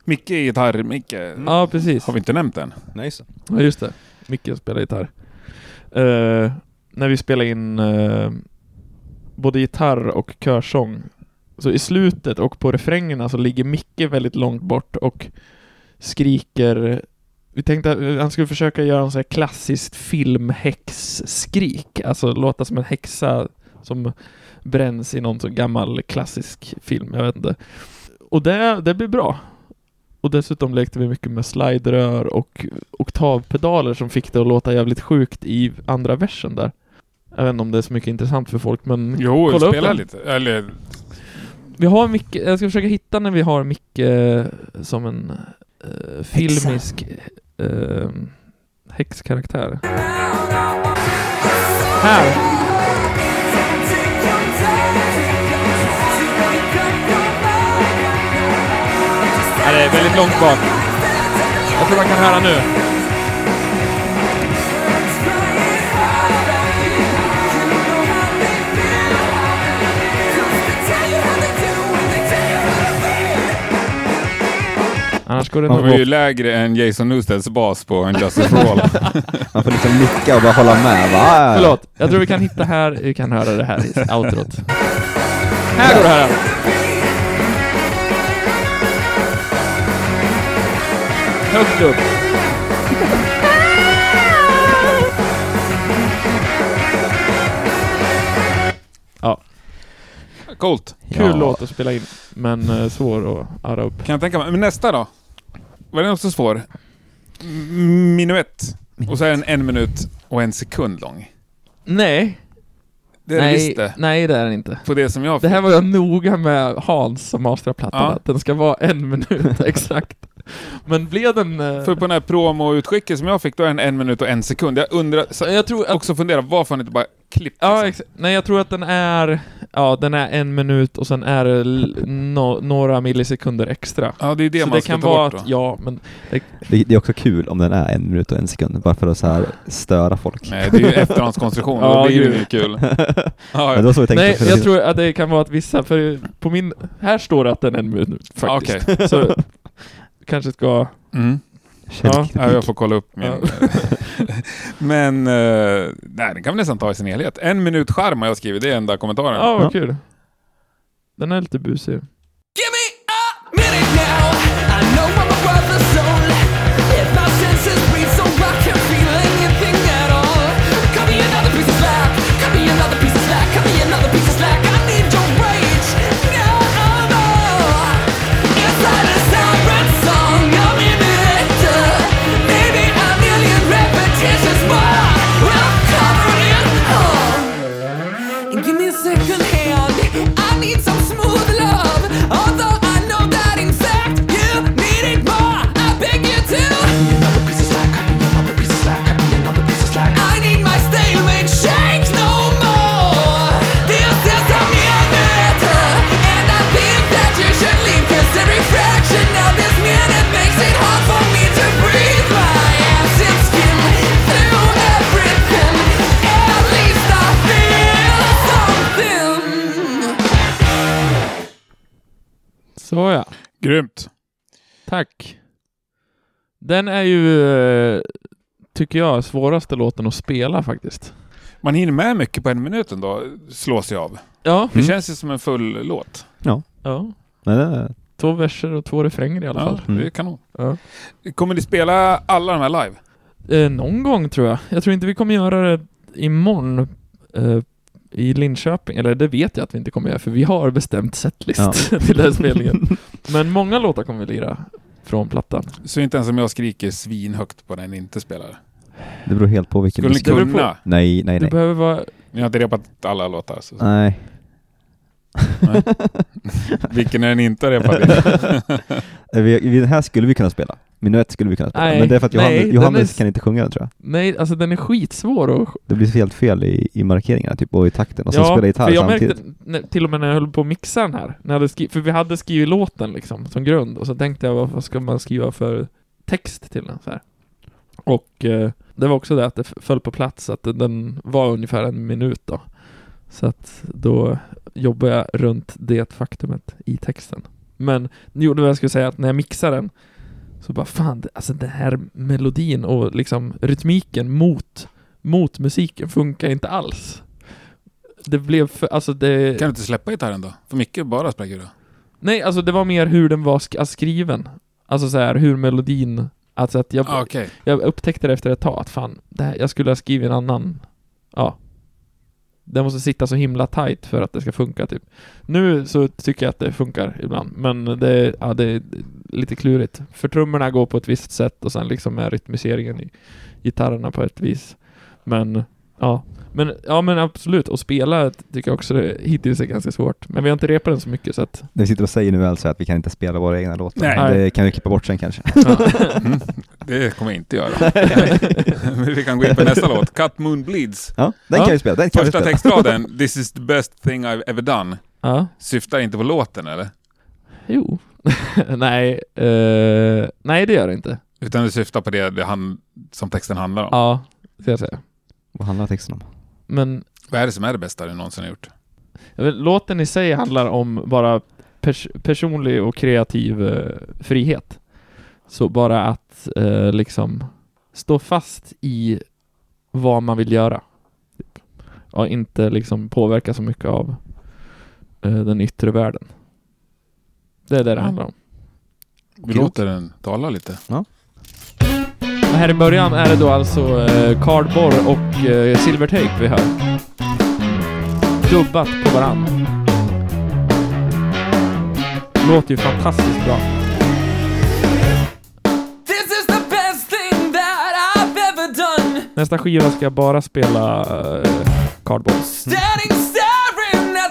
Micke i gitarr, Micke. ja precis. Har vi inte nämnt den? Nice. Ja just det, Micke spelar gitarr. Eh, när vi spelade in eh, både gitarr och körsång, så i slutet och på refrängerna så ligger Micke väldigt långt bort och skriker vi tänkte att han skulle försöka göra en sån här klassiskt filmhäxskrik, alltså låta som en häxa som bränns i någon så gammal klassisk film, jag vet inte. Och det, det blir bra. Och dessutom lekte vi mycket med sliderör och oktavpedaler som fick det att låta jävligt sjukt i andra versen där. Jag vet inte om det är så mycket intressant för folk, men Jo, Kolla upp spela den. lite. Eller, vi har Micke, jag ska försöka hitta när vi har Micke eh, som en eh, filmisk eh, häxkaraktär. Här! Ja, det är väldigt långt bak. Jag tror man kan höra nu. Annars går det nog var ju lägre än Jason Newsteds bas på en Justice for All. Man får liksom nicka och bara hålla med. Va? Förlåt, jag tror vi kan hitta här, vi kan höra det här i outrot. Här går det här. Högt upp. Coolt. Kul Ja. låt att spela in, men eh, svår att arra upp. Kan jag tänka mig. Men nästa då? Var den också svår? Minuett. Och så är den en minut och en sekund lång. Nej, Det är nej, visst det. nej det är den inte. På det som jag Det här var jag noga med Hans som masterade plattan, Ja. att den ska vara en minut exakt. Men blev den... eh, För på den här promo-utskicket som jag fick, då är den en minut och en sekund. Jag undrar, så jag tror att också fundera, varför har inte bara klippt Ja, liksom? nej jag tror att den är, ja den är en minut och sen är det no, några millisekunder extra. Ja, det är det så man det ska kan ta vara bort att, då. ja men, det, Det, det är också kul om den är en minut och en sekund, bara för att så här störa folk. Nej, det är ju efterhandskonstruktion. Ja, då blir det inget kul. Men Ja, ja. tänkte. nej jag tror att det kan vara att vissa, för på min, här står det att den är en minut faktiskt. Okej. Så kanske ska, Mm. Ja, jag får kolla upp min... Ja. Men, eh, nej, den kan vi nästan ta i sin helhet. En minut charm har jag skrivit, det är enda kommentaren. ja vad kul. Den är lite busig. Give me a minute now. I know I'm a Grymt. Tack. Den är ju, eh, tycker jag, svåraste låten att spela faktiskt. Man hinner med mycket på en minut ändå, slås jag av. Ja. Det Mm. känns ju som en full låt. ja. Men det är, Två verser och två refränger i alla Ja, fall. det är Mm. kanon. Ja. Kommer ni spela alla de här live? Eh, någon gång tror jag. Jag tror inte vi kommer göra det imorgon eh, i Linköping. Eller det vet jag att vi inte kommer göra, för vi har bestämt setlist Ja. till den här spelningen. Men många låtar kommer vi lira från plattan. Så inte ens om jag skriker svinhögt på den inte spelar. det beror helt på vilken Skulle ni på. kunna? Nej, nej, Du nej. behöver vara... Ni har inte repat alla låtar. Så. Nej. Vilken är den inte har vi, den här skulle vi kunna spela. Minuett skulle vi kunna spela. Nej, men det är för att nej, Johannes, den Johannes är- kan inte sjunga den tror jag. Nej, alltså den är skitsvår och... Det blir helt fel i, i markeringarna typ, och i takten. Och så spela gitarr för jag samtidigt. märkte, när, till och med när jag höll på att mixa den här, när jag hade skri- för vi hade skrivit låten liksom som grund, och så tänkte jag vad, ska man skriva för text till den så här. Och eh, det var också det att det föll på plats, att den var ungefär en minut då. Så att då jobbade jag runt det faktumet i texten. Men jo, det var jag skulle säga att när jag mixade den så bara fan, alltså den här melodin och liksom rytmiken mot, mot musiken funkar inte alls. Det blev för, alltså det... Kan du inte släppa gitarren då? För mycket bara spräcker du. Nej, alltså det var mer hur den var sk- alltså, skriven. Alltså så här, hur melodin... Alltså att jag, Ah, Okej. jag upptäckte det efter ett tag att fan, det här, jag skulle ha skrivit en annan... Ja. Den måste sitta så himla tight för att det ska funka typ. Nu så tycker jag att det funkar ibland, men det, ja, det är lite klurigt. För trummorna går på ett visst sätt och sen liksom är rytmiseringen i gitarrerna på ett vis. Men, ja. Men, ja men absolut, och spela tycker jag också det hittills är ganska svårt. Men vi har inte repat den så mycket så att... Det vi sitter och säger nu alltså är att vi kan inte spela våra egna låtar. Nej. Det kan vi klippa bort sen kanske. Mm. Det kommer jag inte göra. Men vi kan gå in på nästa låt. Cut Moon Bleeds. Ja, den Ja. kan vi spela. Den kan Första vi spela. textraden, This is the best thing I've ever done, Ja. syftar inte på låten eller? Jo. nej, eh, nej det gör det inte. Utan det syftar på det, det han, som texten handlar om. Ja, ska jag säga. Vad handlar texten om? Men Vad är det som är det bästa du någonsin har gjort? låten i sig handlar om bara pers- personlig och kreativ eh, frihet. Så bara att eh, liksom stå fast i vad man vill göra. Typ. Och inte liksom påverka så mycket av eh, den yttre världen. Det är det det Ja. handlar om. Vi låter den tala lite. Och här i början är det då alltså eh, Cardboard och eh, Silvertape vi hör. Dubbat på varann. Låter ju fantastiskt bra. This is the best thing that I've ever done. Nästa skiva ska jag bara spela eh, Cardboard.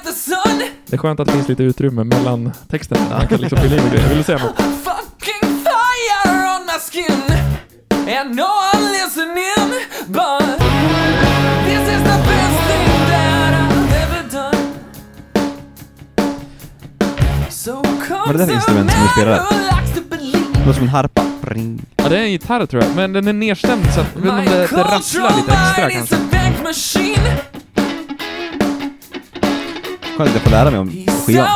The sun. Det är skönt att det finns lite utrymme mellan texterna. Man kan liksom fylla in med grejer. Vill du säga något? And no one listening. But this is the best thing that I've ever done. So är det för instrument som där? Det låter som en harpa. Ring. Ja, det är en gitarr tror jag. Men den är nedstämd så att, vet om det, det rasslar lite extra kanske. Skönt att jag får lära mig om skivan.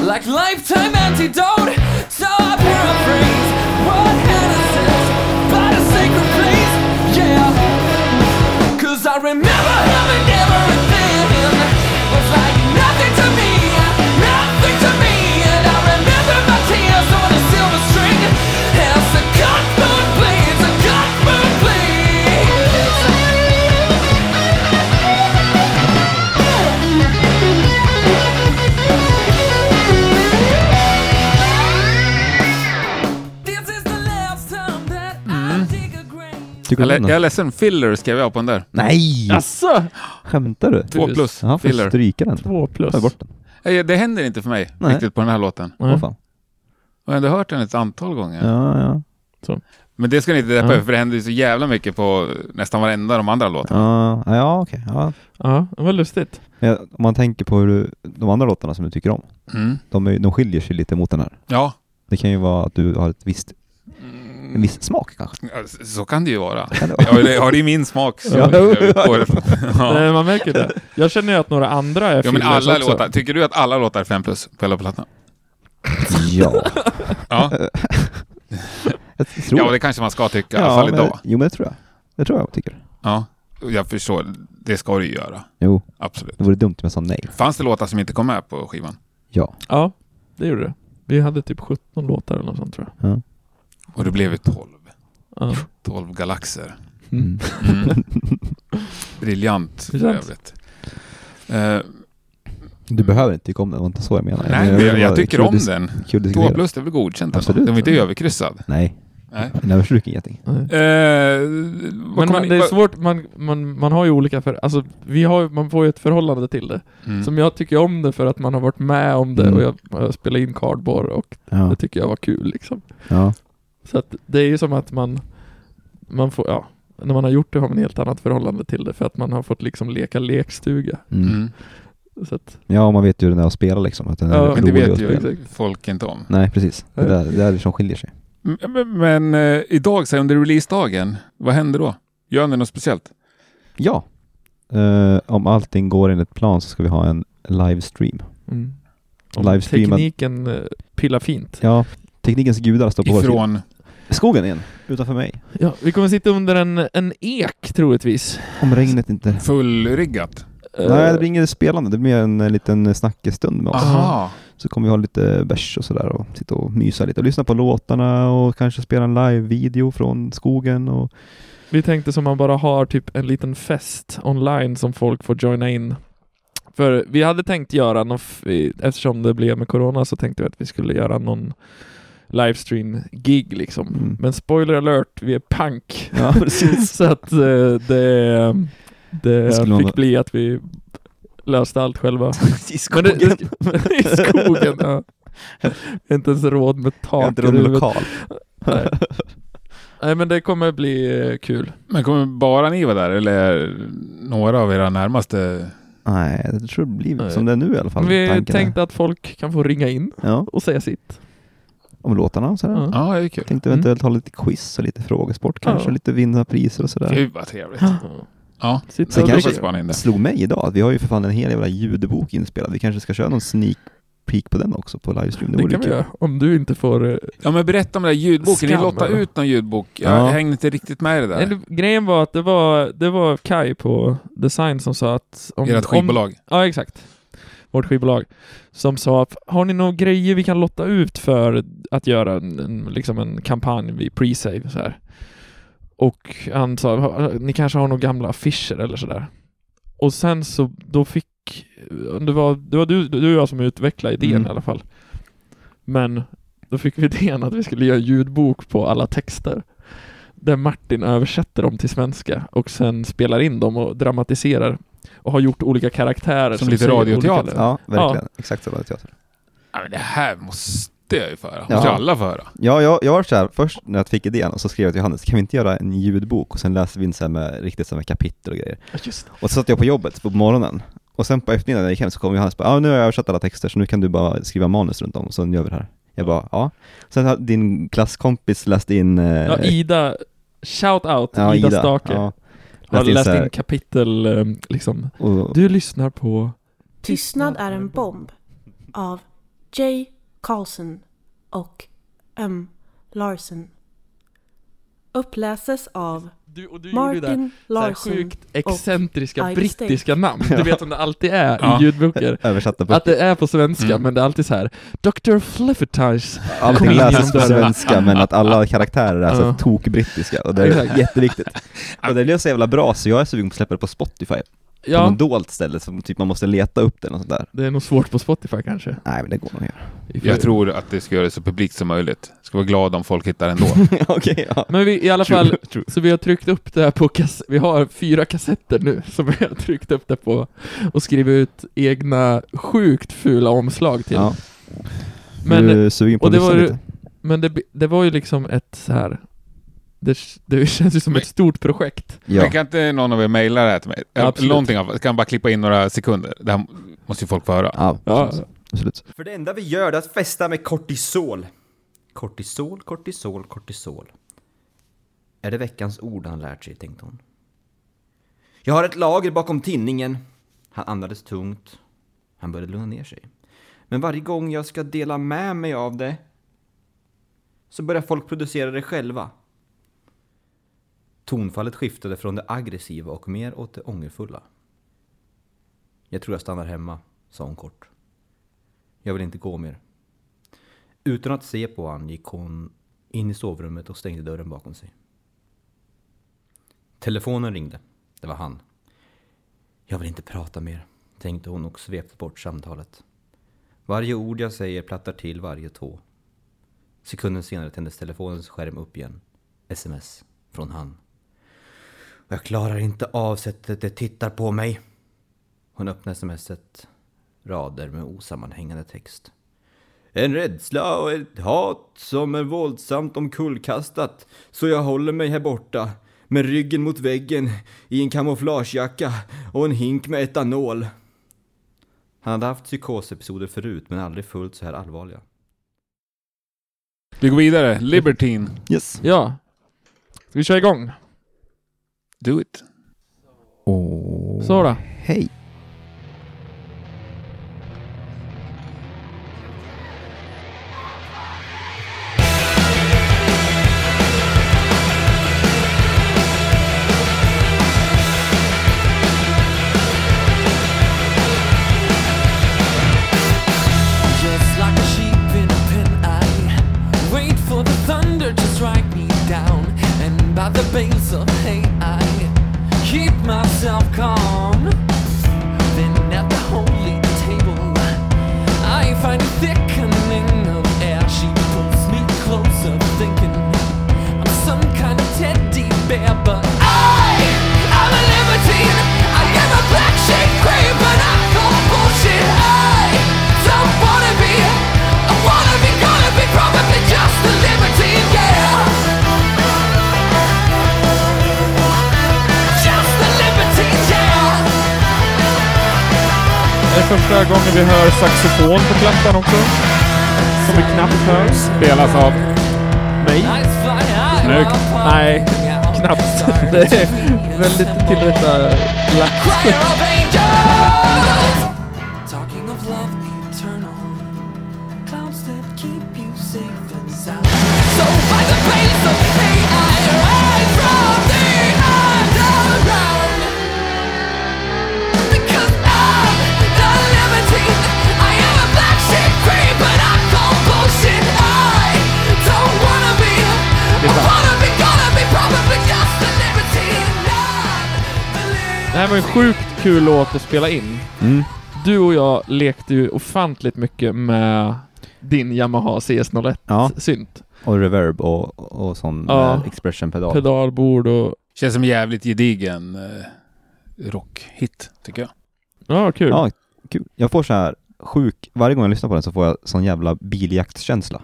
Like lifetime antidote I remember Tycker Jag, jag är ledsen, filler skrev jag på den där. Nej! Jaså? Skämtar du? Två plus, Ja, får filler. stryka den. Två plus. Ta bort den. Eh, Det händer inte för mig Nej. riktigt på den här låten. Nej. Åh fan. Jag har ändå hört den ett antal gånger. Ja, ja. Men det ska ni inte deppa Ja. över, för det händer ju så jävla mycket på nästan varenda de andra låtarna. Ja, ja okej. Ja. Ja, det var lustigt. Ja, Om man tänker på hur du, de andra låtarna som du tycker om, Mm. de, är, de skiljer sig lite mot den här. Ja. Det kan ju vara att du har ett visst... En viss smak kanske? Ja, Så kan det ju vara. Kan det vara? Ja, det, ja, det är min smak. Så Ja. ja. Nej, man märker det. Jag känner ju att några andra är ja, men alla också. låtar. Tycker du att alla låtar är 5 plus på hela plattan? Ja. Ja. Ja, det kanske man ska tycka. I alla fall idag. Jo, men det tror jag. Det tror jag tycker. Ja, jag förstår. Det ska du ju göra. Jo, Absolut. det vore dumt om jag sa nej. Fanns det låtar som inte kom med på skivan? Ja. Ja, det gjorde det. Vi hade typ 17 låtar eller något sånt tror jag. ja. Och det blev ju 12. Ja. 12 galaxer. Mm. Mm. Briljant för övrigt. Eh, Du behöver inte tycka om den, det var inte så jag menade. nej, men jag, jag tycker om den. Kul 2 diskutera. plus det är väl godkänt? Absolut. Den var inte överkryssad. Nej, Nej. överstruken geting. Eh, Men man, det är svårt, man, man, man har ju olika för, alltså vi har man får ju ett förhållande till det. Mm. Som jag tycker om det för att man har varit med om det Mm. och jag, jag spelar in cardboard och Ja. det tycker jag var kul liksom. ja. Så att det är ju som att man, man får, ja, när man har gjort det har man ett helt annat förhållande till det för att man har fått liksom leka lekstuga. Mm. Mm. Så att, Ja, man vet ju hur den är att spela liksom. Att den är Ja, Men det vet ju folk inte om. Nej, precis. Det är där, det är som skiljer sig. Men, men eh, idag, så under releasedagen, vad händer då? Gör ni något speciellt? Ja. Eh, om allting går enligt plan så ska vi ha en livestream. mm. Om Livestreamad- tekniken eh, pillar fint. Ja, teknikens gudar står på vår sida. Ifrån... Skogen igen, utanför mig. Ja, vi kommer sitta under en, en ek troligtvis. Om regnet inte... Fullriggat? Eh, Nej, det blir inget spelande. Det blir en liten snackestund med oss. Aha. Så kommer vi ha lite bärs och sådär och sitta och mysa lite och lyssna på låtarna och kanske spela en live-video från skogen och Vi tänkte som man bara har typ en liten fest online som folk får joina in. För vi hade tänkt göra någon, f- eftersom det blev med corona så tänkte vi att vi skulle göra någon livestream-gig liksom. Mm. Men spoiler alert, vi är punk. Ja, precis. så att eh, det, det Det fick man- bli att vi löste allt själva. I skogen. det, I skogen, ja. Inte ens råd med Jag tak inte huvudet. lokal. Nej. Nej men det kommer bli eh, kul. Men kommer bara ni vara där eller några av era närmaste? Nej, jag tror det blir Nej. som det är nu i alla fall. Vi tänkte att folk kan få ringa in Ja, och säga sitt. Om låtarna och sådär. Ja. Ja, det är kul. Tänkte Mm. eventuellt ha lite quiz och lite frågesport kanske, Ja. lite vinna priser och sådär. Gud vad trevligt. Ja, Sitta Sen och kanske- in det. slog mig idag att vi har ju för fan en hel jävla ljudbok inspelad. Vi kanske ska köra någon sneak peek på den också på livestream. Det, Det kan vi göra. Om du inte får... eh, Ja men berätta om den där ljudboken. Ni Skam, lottade eller? ut någon ljudbok. Jag Ja. hängde inte riktigt med i det Nej, där. det, grejen var att det var, det var Kai på Design som sa att... Om, Ert skivbolag. Om, ja, exakt. Vårt skivbolag. Som sa att har ni några grejer vi kan lotta ut för att göra en, en, liksom en kampanj vid pre-save så här. Och han sa, "Ha- ni kanske har några gamla affischer eller sådär. Och sen så, då fick, det var, det var du, du och jag som utvecklade idén Mm. i alla fall. Men då fick vi idén att vi skulle göra ljudbok på alla texter. Där Martin översätter dem till svenska och sen spelar in dem och dramatiserar. Och har gjort olika karaktärer. Som lite säger radioteater. olika- Ja, verkligen. Exakt så var det teater. Ja, men det här måste jag ju föra. Ja. Måste ju alla föra. Ja, jag, jag var så här, först när jag fick idén och så skrev jag till Johannes, kan vi inte göra en ljudbok? Och sen läste vi in så här med riktigt så här med kapitel och grejer. Ja, Just. Och så satt jag på jobbet på morgonen. Och sen på eftermiddagen när jag gick hem så kom Johannes och bara, ja nu har jag översatt alla texter så nu kan du bara skriva manus runt om och så gör vi det här. Jag bara, ja. Sen har din klasskompis läst in... Eh, Ja, Ida, shout out, ja, Ida, Stake. Ja, har läst in läst in kapitel, eh, liksom. och, Du lyssnar på... Tystnad är en bomb av J. Carlson och M. Larsen. Uppläses av Du, och du gjorde ju det Martin här Larsen. sjukt excentriska brittiska namn. Du vet som det alltid är Ja. i ljudböcker. översatta på Att det är på svenska, Mm. men det är alltid så här Dr. Fliffertice. Allting läses på svenska men att alla karaktärer är så tokbrittiska och det är jätteviktigt. Och det blev så jävla bra så jag är sugen på att släppa det på Spotify. På Ja, något dolt ställe som typ man måste leta upp den och sånt där. det är nog svårt på Spotify kanske. Nej men det går nog att göra. Jag tror att det ska göra det så publikt som möjligt. Ska vara glad om folk hittar ändå. Okej, ja. Men vi, i alla True, fall, true. så vi har tryckt upp det här på kass- vi har fyra kassetter nu som vi har tryckt upp det på och skrivit ut egna sjukt fula omslag till. Ja. Men, du är sugen på och det var lite? men det, det var ju liksom ett så här. Det, det känns ju som ett stort projekt. Ja. Men kan inte någon av er mejla det här till mig? Absolut. Någonting av, kan bara klippa in några sekunder. Det här måste ju folk få höra. Ja, Ja. absolut. För det enda vi gör är att festa med kortisol. Kortisol, kortisol, kortisol. Är det veckans ord han lärt sig, tänkte hon. Jag har ett lager bakom tinningen. Han andades tungt. Han började lugna ner sig. Men varje gång jag ska dela med mig av det så börjar folk producera det själva. Tonfallet skiftade från det aggressiva och mer åt det ångerfulla. Jag tror jag stannar hemma, sa hon kort. Jag vill inte gå mer. Utan att se på honom gick hon in i sovrummet och stängde dörren bakom sig. Telefonen ringde. Det var han. Jag vill inte prata mer, tänkte hon och svepte bort samtalet. Varje ord jag säger plattar till varje tå. Sekunden senare tändes telefonens skärm upp igen. Sms från han. Jag klarar inte av sättet det tittar på mig. Hon öppnade smset. Rader med osammanhängande text. En rädsla och ett hat som är våldsamt omkullkastat. Så jag håller mig här borta. Med ryggen mot väggen i en kamouflagejacka och en hink med etanol. Han hade haft psykosepisoder förut men aldrig fullt så här allvarliga. Vi går vidare. Libertine. Yes. Ja. Ska vi köra igång? Do it. Oh. Så då. Hej. Första gången vi hör saxofon på plattan också. Som vi knappt hör. Spelas av... High. Snyggt. Nej, knappt. Det är väldigt tillrättalagt. Här var en sjukt kul låt att spela in. Mm. Du och jag lekte ju ofantligt mycket med din Yamaha CS01 Ja. synt. Och reverb och, och sån Ja. eh, expression-pedal. Pedalbord och... Känns som jävligt gedigen eh, rockhit, tycker jag. Ja, kul. Ja, kul. Jag får så här sjuk, varje gång jag lyssnar på den så får jag sån jävla biljaktskänsla.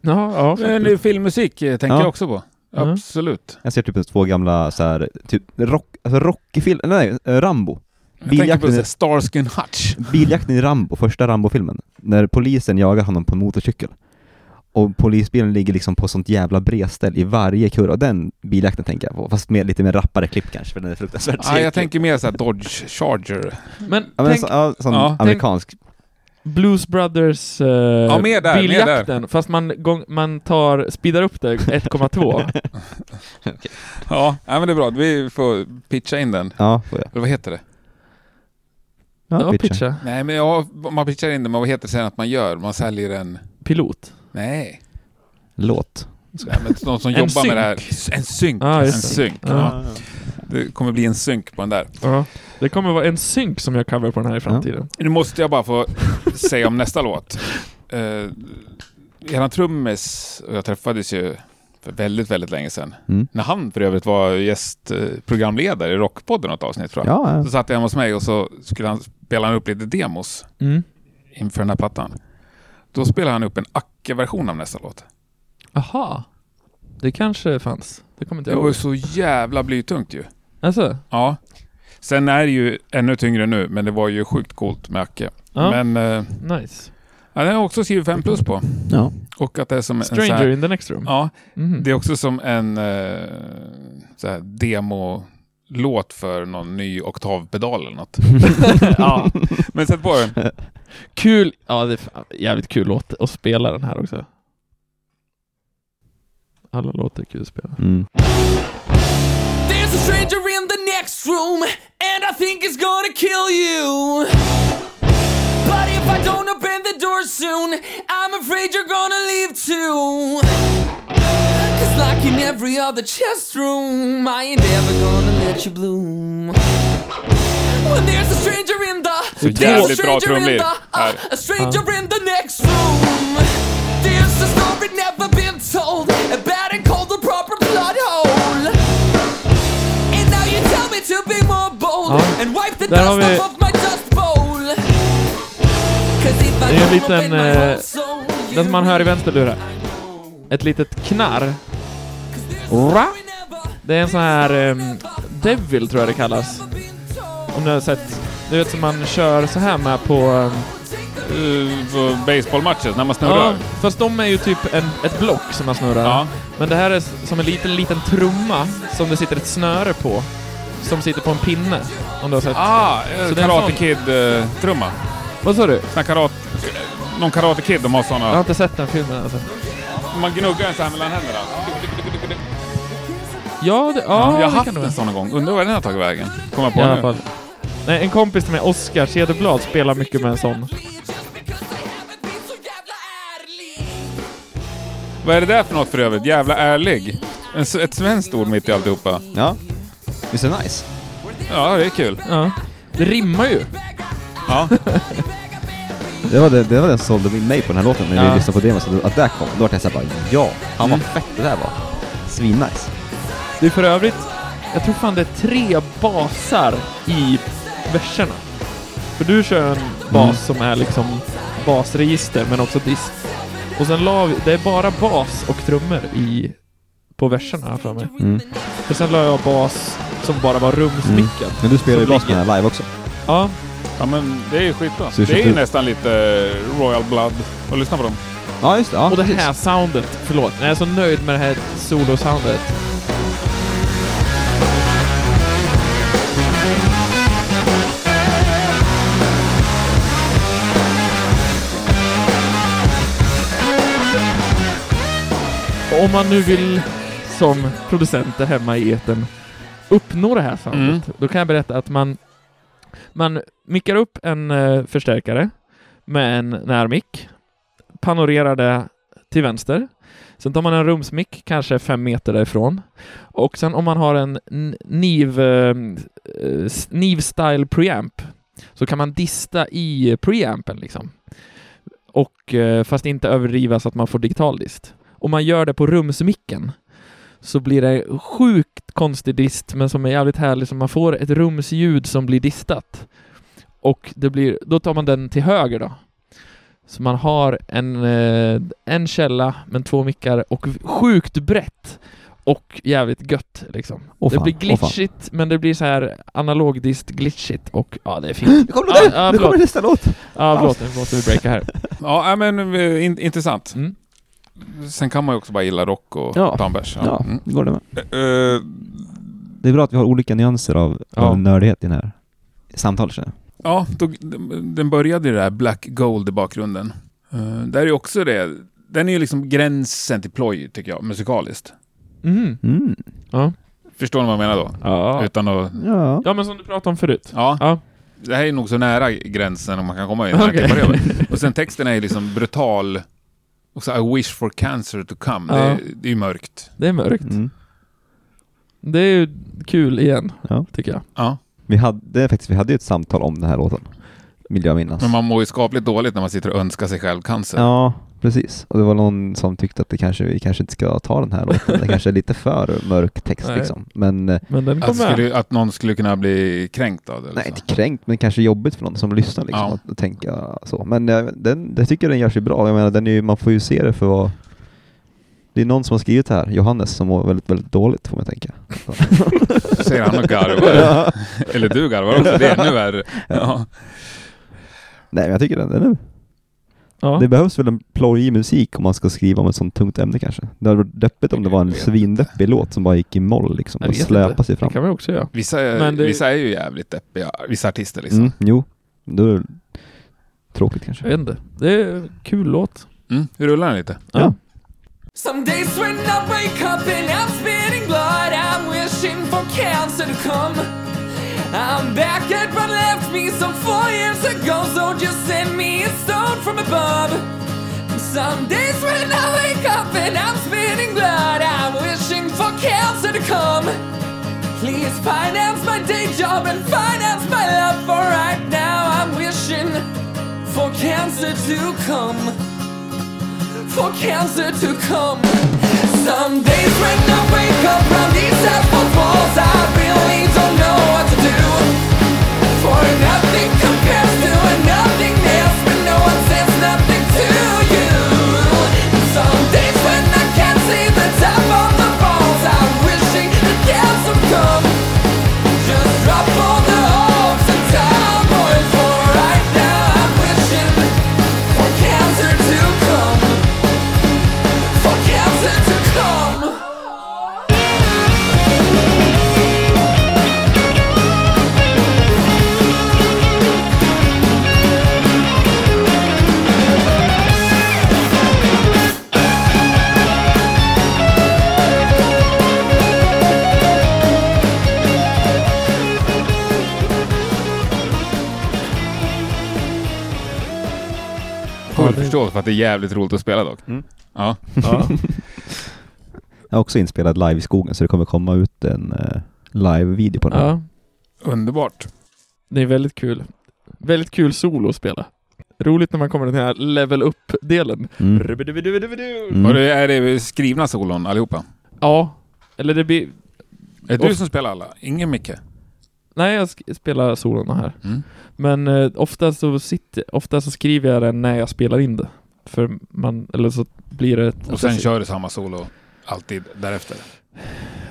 Ja, ja. Men filmmusik eh, tänker Ja. jag också på. Mm. Absolut. Jag ser typ två gamla så här, typ rock, alltså Rocky-film, nej, eh, Rambo. Jag tänker på Biljakten är- Starsky and Hutch. Biljakten i Rambo, första Rambo-filmen. När polisen jagar honom på en motorcykel. Och polisbilen ligger liksom på sånt jävla bredställ i varje kurva. Och Den biljakten tänker jag på, fast med lite mer rappare klipp kanske, för den är fruktansvärt Ja, jag tänker mer så här Dodge Charger. Men Ja, men tänk så, ja, sån Ja, tänk- amerikansk. Blues Brothers eh, Ja, mer där, biljakten, fast man, gång, man tar, speedar upp det 1,2. Ja, ja, men det är bra. Vi får pitcha in den. Ja, får jag. Eller vad heter det? ja, pitcha. pitcha. Nej, men ja, man pitchar in den, men vad heter det sen att man gör? Man säljer en... Pilot. Nej. Låt. Ja, men någon som En jobbar med det här. synk. En synk. Ja, en synk. Ja. Det kommer bli en synk på den där. Ja. Det kommer vara en synk som jag cover på den här i framtiden. Nu måste jag bara få säga om nästa låt. Uh, eran trummis och jag träffades ju för väldigt, väldigt länge sedan. Mm. När han för övrigt var gästprogramledare i Rockpodden något avsnitt tror jag. Ja, Så satt jag hemma hos mig och så skulle han spela upp lite demos Mm. inför den här plattan. Då spelade han upp en Acke-version av nästa låt. Aha. Det kanske fanns. Det kommer inte Det jag var ju så jävla blytungt ju. Alltså? Ja. Sen är det ju ännu tyngre nu, men det var ju sjukt coolt med Acke. Ja. Men eh, Nice. ja, den har också skrivit 5 plus på. ja. Och att det är som Stranger här, in the next room. Ja, Mhm. det är också som en eh, så här demo-låt för någon ny oktavpedal eller något. ja. Men sätt på den. Kul! Ja, det är jävligt kul låt att spela den här också. Alla låter kul att spela. Mm. Next room, and I think it's gonna kill you. But if I don't open the door soon, I'm afraid you're gonna leave too. Cause like in every other chest room, I ain't ever gonna let you bloom. When there's a stranger in the, Så there's a jävligt bra stranger in trumlir the, här. a stranger in the next room. There's a story never been told, a bad and cold, a proper Ja. and wipe the Där har dust vi- Det är en liten, eh, Den som man hör i vänster lura. Ett litet knarr. Ra. Det är en sån här ehm, Devil tror jag det kallas. Om ni har sett. Du vet som man kör så här med på... Uh, baseballmatcher, när man snurrar. Ja, fast de är ju typ en, ett block som man snurrar. Ja. Men det här är som en liten, liten trumma som det sitter ett snöre på. Som sitter på en pinne. Om du har sett. Ah, en Karate sån- Kid-trumma. Vad sa du? Såna karat... Någon Karate Kid, de har såna. Jag har inte sett den filmen alltså. Man gnuggar den så här mellan händerna. Ja, det, ja, jag har haft en sån någon gång. Undrar var den har tagit vägen. Kommer jag I på alla nu. fall. Nej, en kompis till mig, Oskar Cederblad, spelar mycket med en sån. Vad är det där för något för övrigt? Jävla ärlig. En, ett svenskt ord mitt i alltihopa. Ja. Visst är det nice? Ja, det är kul. Ja. Det rimmar ju. Ja. Det var det, det var den som sålde in mig på den här låten när Ja. vi lyssnade på demon. Så att det kom, då var jag såhär bara ja, han Mm. vad fett det där var. Svinnice. Det är för övrigt, jag tror fan det är tre basar i verserna. För du kör en bas som är liksom basregister men också dist. Och sen la vi, det är bara bas och trummor i, på verserna här för mig. Mm. För sen la jag bas som bara var rumsmickad. Men du spelar ju bas med live också. Ja, ja, men det är ju skitbra. Så Det är ju nästan lite Royal Blood att lyssna på dem. Ja, just det. Ja, och det precis. här soundet, förlåt, jag är så nöjd med det här solo-soundet. Och Om man nu vill som producenter hemma i etern uppnå det här soundet, Mm. då kan jag berätta att man, man mickar upp en eh, förstärkare med en närmick, panorerar det till vänster. Sen tar man en rumsmick, kanske fem meter därifrån. Och sen om man har en Niv, eh, Niv-style preamp så kan man dista i preampen liksom. Och eh, fast inte överdriva så att man får digital dist. Om man gör det på rumsmicken så blir det sjukt konstig dist men som är jävligt härlig så man får ett rumsljud som blir distat. Och det blir, då tar man den till höger då. Så man har en, eh, en källa men två mickar och sjukt brett och jävligt gött liksom. Det fan, blir åh, fan. glitchigt men det blir så här analogdist glitchigt och ja, det är fint. Nu kommer det! ja, nu kommer nästa låt! Ja, förlåt, nu måste vi breaka här. Ja, men eh, in, intressant. Mm. Sen kan man ju också bara gilla rock och Ja. ta en bärs. Ja, Mm. det går det med. Eh, Det är bra att vi har olika nyanser av, Ja. av nördighet i den här samtalet ja, då, den började i det där Black Gold i bakgrunden. Uh, där är också det. Den är ju liksom gränsen till ploj, tycker jag, musikaliskt. Mm. Mm. Ja. Förstår ni vad jag menar då? Ja. Utan att... Ja. ja, men som du pratade om förut. Ja, Ja. det här är nog så nära gränsen om man kan komma in. över. Och sen texten är ju liksom brutal. Och så I wish for cancer to come. Det, Ja. är- det är ju mörkt. Det är mörkt. Mm. Det är ju kul igen, Ja. tycker jag. Ja. Vi hade faktiskt, vi hade ju ett samtal om den här låten. Vill jag minnas. Men man mår ju skapligt dåligt när man sitter och önskar sig själv cancer. Ja, precis. Och det var någon som tyckte att det kanske, vi kanske inte ska ta den här låten. Det kanske är lite för mörk text Nej. liksom. Men, eh, Men den Att, skulle, att någon skulle kunna bli kränkt av det. eller nej så. inte kränkt, men kanske jobbigt för någon som lyssnar liksom. Ja. Att, att tänka så. Men eh, den, jag tycker den gör sig bra. Jag menar, den är, ju- man får ju se det för vad det är någon som har skrivit det här, Johannes, som mår väldigt, väldigt dåligt får man tänka. Säger han och garvar. Eller du garvar också, det är ännu värre. Ja. Nej, men jag tycker den, den är... Ja. Det behövs väl en plojig musik om man ska skriva om ett sånt tungt ämne kanske. Det hade varit deppigt om det var en svindeppig låt som bara gick i moll liksom och släpade sig fram. Det kan man också göra. Vissa, är, det- vissa är ju jävligt deppiga, vissa artister liksom. Mm, jo, då är det tråkigt kanske. Jag vet inte. Det är en kul låt. Mm. Vi rullar den lite. Ja. Some days when I wake up and I'm spitting blood, I'm wishing for cancer to come. I'm back at what left me some four years ago, so just send me a stone from above. Some days when I wake up and I'm spitting blood, I'm wishing for cancer to come. Please finance my day job and finance my love, for right now I'm wishing for cancer to come for cancer to come. Some days when I wake up from these asphalt walls, I really don't know what to do. For nothing compares förståelse för att det är jävligt roligt att spela dock. Mm. Ja. Ja. Jag har också inspelad live i skogen så det kommer komma ut en uh, live-video på den. ja. Underbart. Det är väldigt kul. Väldigt kul solo att spela. Roligt när man kommer till den här level up-delen. Mm. Mm. Och det är det skrivna solon allihopa? Ja, eller det blir... Är det du som spelar alla? Ingen Micke? Nej, jag spelar solorna här. Mm. Men eh, ofta, så sitter, ofta så skriver jag den när jag spelar in det. För man, eller så blir det... Och sen kör du samma solo alltid därefter?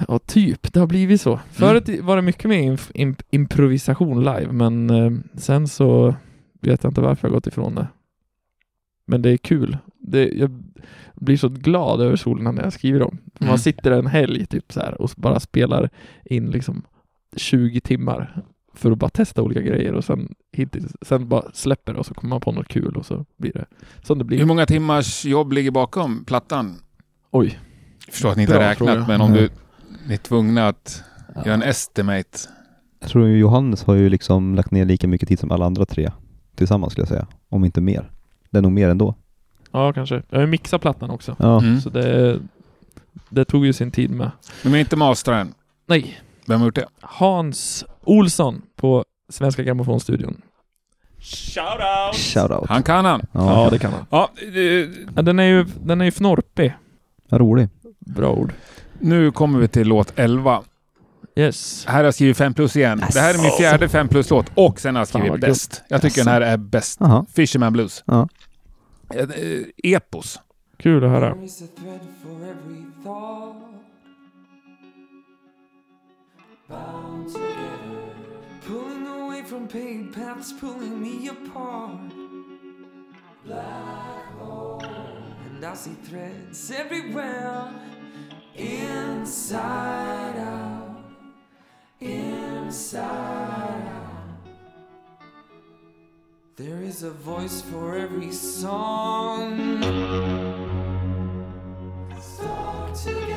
Ja, typ. Det har blivit så. Förut var det mycket mer inf- imp- improvisation live, men eh, sen så vet jag inte varför jag gått ifrån det. Men det är kul. Det, jag blir så glad över solerna när jag skriver dem. Mm. Man sitter en helg typ så här och bara spelar in liksom 20 timmar för att bara testa olika grejer och sen, hittills, sen bara släpper det och så kommer man på något kul och så blir det som det blir. Hur många timmars jobb ligger bakom plattan? Oj. Jag förstår att ni inte har Bra räknat, fråga. men om Nej. du ni är tvungna att göra en estimate. Jag tror ju Johannes har ju liksom lagt ner lika mycket tid som alla andra tre tillsammans skulle jag säga. Om inte mer. Det är nog mer ändå. Ja, kanske. Jag har ju mixat plattan också. Ja. Mm. Så det, det tog ju sin tid med. Men är inte mastern. Nej, Vem har gjort det? Hans Olsson på Svenska Grammofonstudion. Shoutout. Han kan han. Ja, Ja, det kan han. Ja, Ja, den är ju, den är ju fnorpig. rolig. Bra ord. nu kommer vi till låt 11. Yes. Här har jag skrivit 5 plus igen. Det här är min fjärde 5 plus-låt och sen har jag skrivit bäst. Jag tycker den här är bäst. Jaha. Fisherman Blues. Ja. Eh, eh, Epos. Kul att höra. Bound together, pulling away from paved paths, pulling me apart. Black hole, and I see threads everywhere. Inside out, inside out. There is a voice for every song. Stuck together,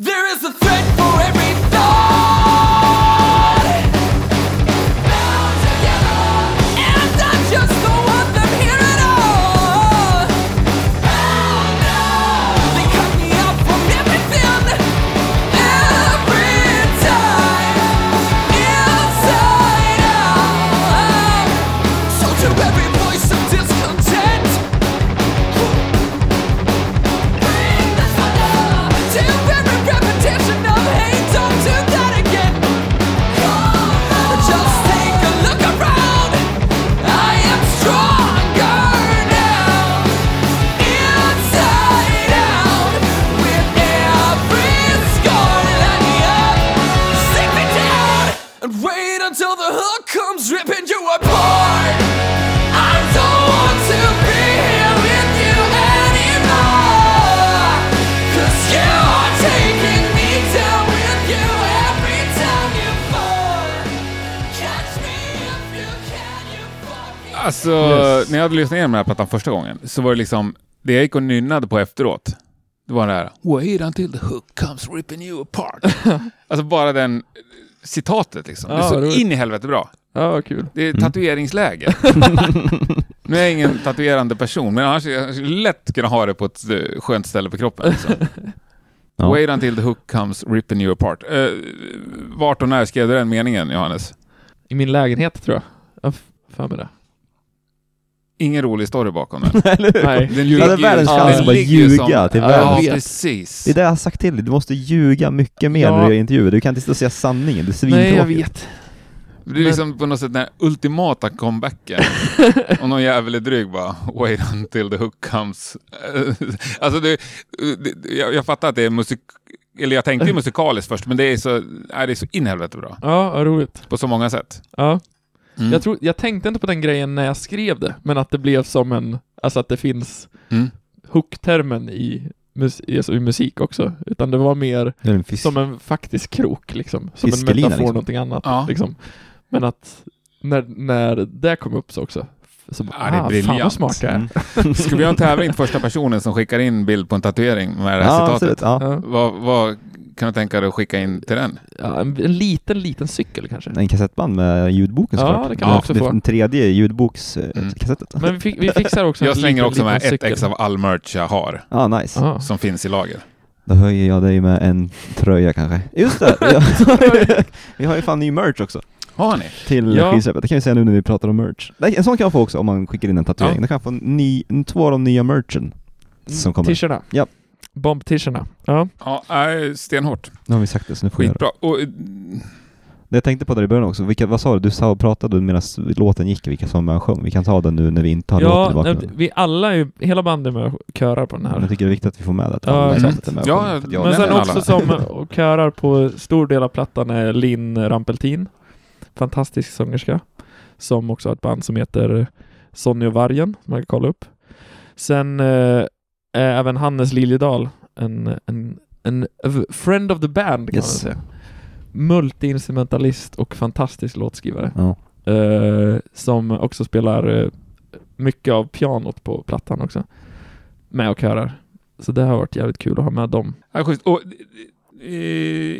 There is a threat for every hade lyssnat igenom den här plattan första gången så var det liksom, det jag gick och nynnade på efteråt, det var det här Wait until the hook comes ripping you apart. alltså bara den citatet liksom. det är Ja, så roligt. in i helvete bra. Ja, kul. Det är tatueringsläge. nu är jag ingen tatuerande person, men annars skulle jag lätt kunna ha det på ett eh, skönt ställe på kroppen. Liksom. Ja. Wait until the hook comes ripping you apart. Uh, vart och när skrev du den meningen, Johannes? I min lägenhet tror jag. Jag har för mig det. Ingen rolig story bakom den. Eller hur? Nej. Den Du hade ligger- världens den chans att bara ljuga som- till Ja, världen. vet. precis. Det är det jag har sagt till dig, du måste ljuga mycket mer Ja. när du gör intervjuer. Du kan inte stå och säga sanningen, det är Nej, jag svintråkigt. vet. Det är liksom på något sätt den här ultimata comebacken. Om någon jävel är dryg bara, wait until the hook comes. alltså det, det, jag, jag fattar att det är musik... Eller jag tänkte ju musikaliskt först, men det är så, nej, det är så in bra. Ja, roligt. På så många sätt. Ja. Mm. Jag, tror, jag tänkte inte på den grejen när jag skrev det, men att det blev som en, alltså att det finns Mm. hooktermen i, mus, i, alltså i musik också, utan det var mer Det en fisk. som en faktisk krok liksom, som en Fiskelina, metafor liksom. någonting annat Ja. liksom. Men att när, när det kom upp så också, så bara, Ja, det är ah, fan vad smart jag är. Mm. Ska vi ha en tävling första personen som skickar in bild på en tatuering med det här Ja, citatet? absolut. Ja. Ja. Vad, vad kan du tänka dig att skicka in till den? Ja, en, en liten, liten cykel kanske. En kassettband med ljudboken Ja, såklart. det kan man också det, få. Den tredje ljudbokskassetten. Mm. Men vi, fick, vi fixar också Jag en slänger liten, också med ett ex av all merch jag har, Ja, ah, nice. Ja. som finns i lager. Då höjer jag dig med en tröja kanske. Just det! vi har- ju fan ny merch också. Har ni? Till Ja. skivsläppet. Det kan vi säga nu när vi pratar om merch. Nej, En sån kan man få också om man skickar in en tatuering. Ja. Då kan man få ny, två av de nya merchen som kommer. T-shirtarna. Ja. Bomb-t-shirtarna. Ja. Ja, stenhårt. Nu har vi sagt det, så nu får. Skitbra. Och, eh, Det jag tänkte på där i början också, vilka, vad sa du? Du sa, pratade medan låten gick, vilka som man sjöng. Vi kan ta den nu när vi inte har låten i Ja, bakgrunden. vi alla är ju, hela bandet med och körar på den här. Jag tycker det är viktigt att vi får med det. Att Ja, alla är med och Ja, jag- Men sen men också alla. som och körar på stor del av plattan är Linn Rampeltin. Fantastisk sångerska. Som också har ett band som heter Sonny och Vargen, som man kan kolla upp. Sen eh, är även Hannes Liljedahl en, en, en friend of the band kan Yes. man säga. Multi-instrumentalist och fantastisk låtskrivare. Ja. Eh, som också spelar eh, mycket av pianot på plattan också. Med och körar. Så det har varit jävligt kul att ha med dem. Ja. Och, eh,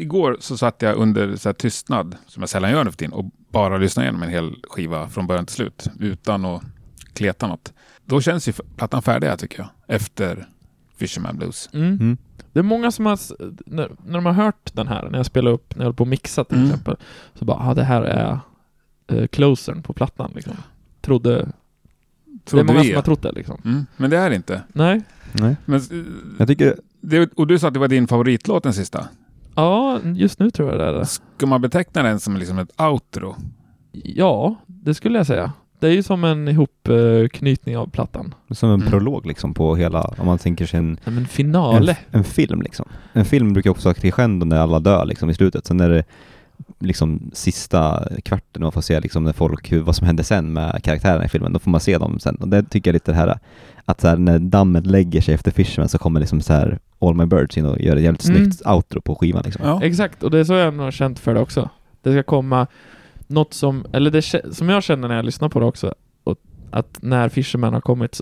igår så satt jag under så här, tystnad, som jag sällan gör nu för tiden, och bara lyssnade igenom en hel skiva från början till slut, utan att kleta något. Då känns ju plattan färdig tycker jag, efter Fisherman Blues. Mm. Mm. Det är många som har, när, när de har hört den här, när jag spelar upp, när jag håller på att mixa till Mm. exempel, så bara, ah, det här är uh, closern på plattan liksom. Trodde, det är Trodde många vi. som har trott det liksom. Mm, men det är det inte. Nej? Nej. Men, eh, Jag tycker, det, och du sa att det var din favoritlåt, den sista. Ja, just nu tror jag det är det. Ska man beteckna den som liksom ett outro? Ja, det skulle jag säga. Det är ju som en ihopknytning av plattan. som en Mm. prolog liksom på hela, om man tänker sig en, Ja, men en, finale. en film liksom. En film brukar också ha crescendo när alla dör liksom i slutet. Sen är det liksom sista kvarten man får se liksom när folk, hur, vad som händer sen med karaktärerna i filmen. Då får man se dem sen. Och det tycker jag lite det här att så här, när dammet lägger sig efter Fisherman så kommer liksom så här All My Birds in och gör ett jävligt Mm. snyggt outro på skivan liksom. Ja. Exakt, och det är så jag har känt för det också. Det ska komma något som, eller det som jag känner när jag lyssnar på det också, och att när Fisherman har kommit,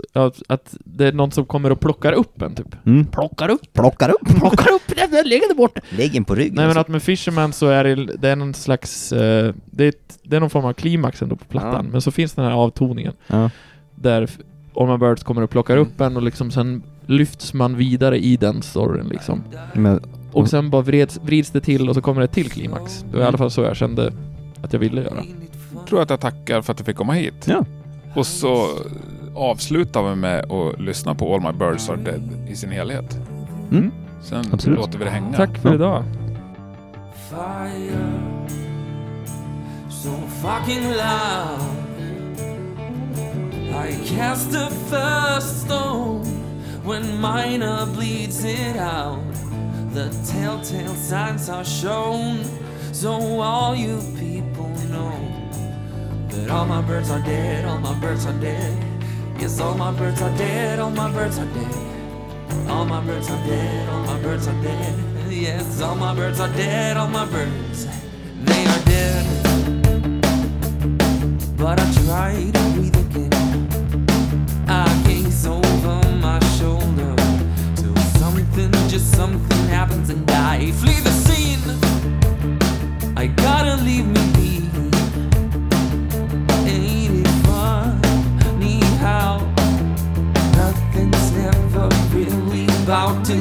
att det är någon som kommer och plockar upp en typ. Mm. Plockar upp? Plockar upp! Plockar upp den, den ligger där borta! Lägg in på ryggen. Nej men att med Fisherman så är det, det är någon slags, eh, det, är ett, det är någon form av klimax ändå på plattan, Ja. men så finns den här avtoningen ja. där f- All My Birds kommer och plockar upp en och liksom sen lyfts man vidare i den storyn liksom. Men, Och sen bara vrids, vrids det till och så kommer det ett till klimax. Det var i alla fall så jag kände att jag ville göra. Jag tror att jag tackar för att du fick komma hit. Ja. Och så avslutar vi med att lyssna på All My Birds Are Dead i sin helhet. Mm. Sen Absolut. låter vi det hänga. Tack för Ja. idag. fire so fucking loud. I cast the first stone when Mina bleeds it out. The telltale signs are shown, so all you people that all my birds are dead, all my birds are dead. Yes, all my birds are dead, all my birds are dead. All my birds are dead, all my birds are dead. Yes, all my birds are dead, all my birds, they are dead. But I try to breathe again. I gaze over my shoulder till something, just something happens and I flee the scene. I gotta leave me be. Ain't it funny how nothing's never really about to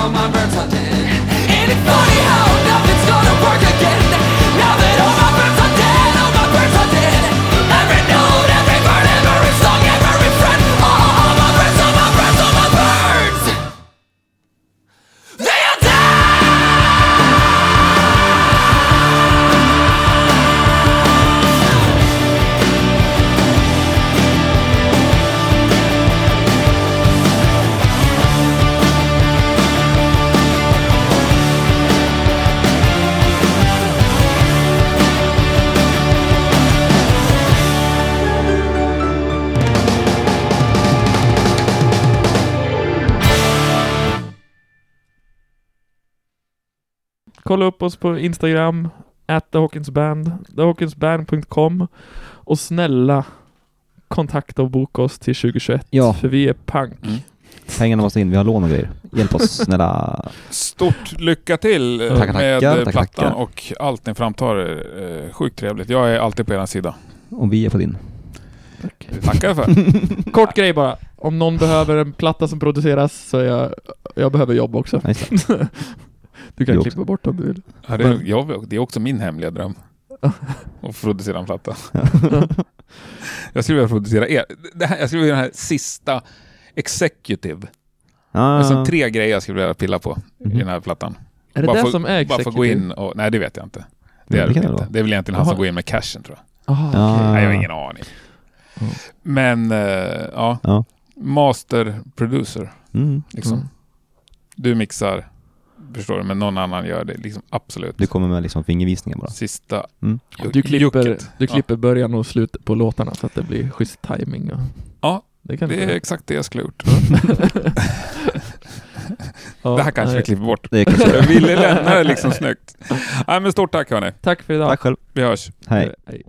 are dead, all my birds are dead. Kolla upp oss på Instagram, at thehawkinsband, thehawkinsband.com och snälla kontakta och boka oss till 2021. Ja. För vi är punk. Mm. Pengarna måste in, vi har lån och grejer. Hjälp oss, snälla. Stort lycka till eh, Tackar, med tackar, tackar, plattan tackar. och allt ni framtar. Eh, sjukt trevligt. Jag är alltid på er sida. Om vi är på din. Tack. Tackar för. Kort grej bara. Om någon behöver en platta som produceras så jag, jag behöver jobb också. Du kan klippa bort om du vill. Ja, det, är, jag, det är också min hemliga dröm. Att producera en platta. jag skulle vilja producera er. Det här, jag skulle vilja den här sista executive. Ah, Alltså tre grejer jag skulle vilja pilla på i Mhm. den här plattan. Är det bara det få, som är Bara få gå executive? in och... Nej, det vet jag inte. Det är det inte. Det är väl egentligen han Jaha. som går in med cashen tror jag. Aha, Ja. okej. Nej, jag har ingen aning. Mm. Men, eh, ja. Ja. Master producer, Mm. liksom. Mm. Du mixar, förstår du, men någon annan gör det liksom absolut. Du kommer med liksom fingervisningar bara. Sista Mm. Du klipper, jucket. du klipper början och slutet på låtarna så att det blir schysst timing. Och... Ja, det kan Det är göra. exakt det jag skulle ha gjort. Ja, det här kanske nej. vi klipper bort. Det kanske Jag ville lämna det liksom snyggt. Nej men stort tack hörni. Tack för idag. Tack själv. Vi hörs. Hej. Hej.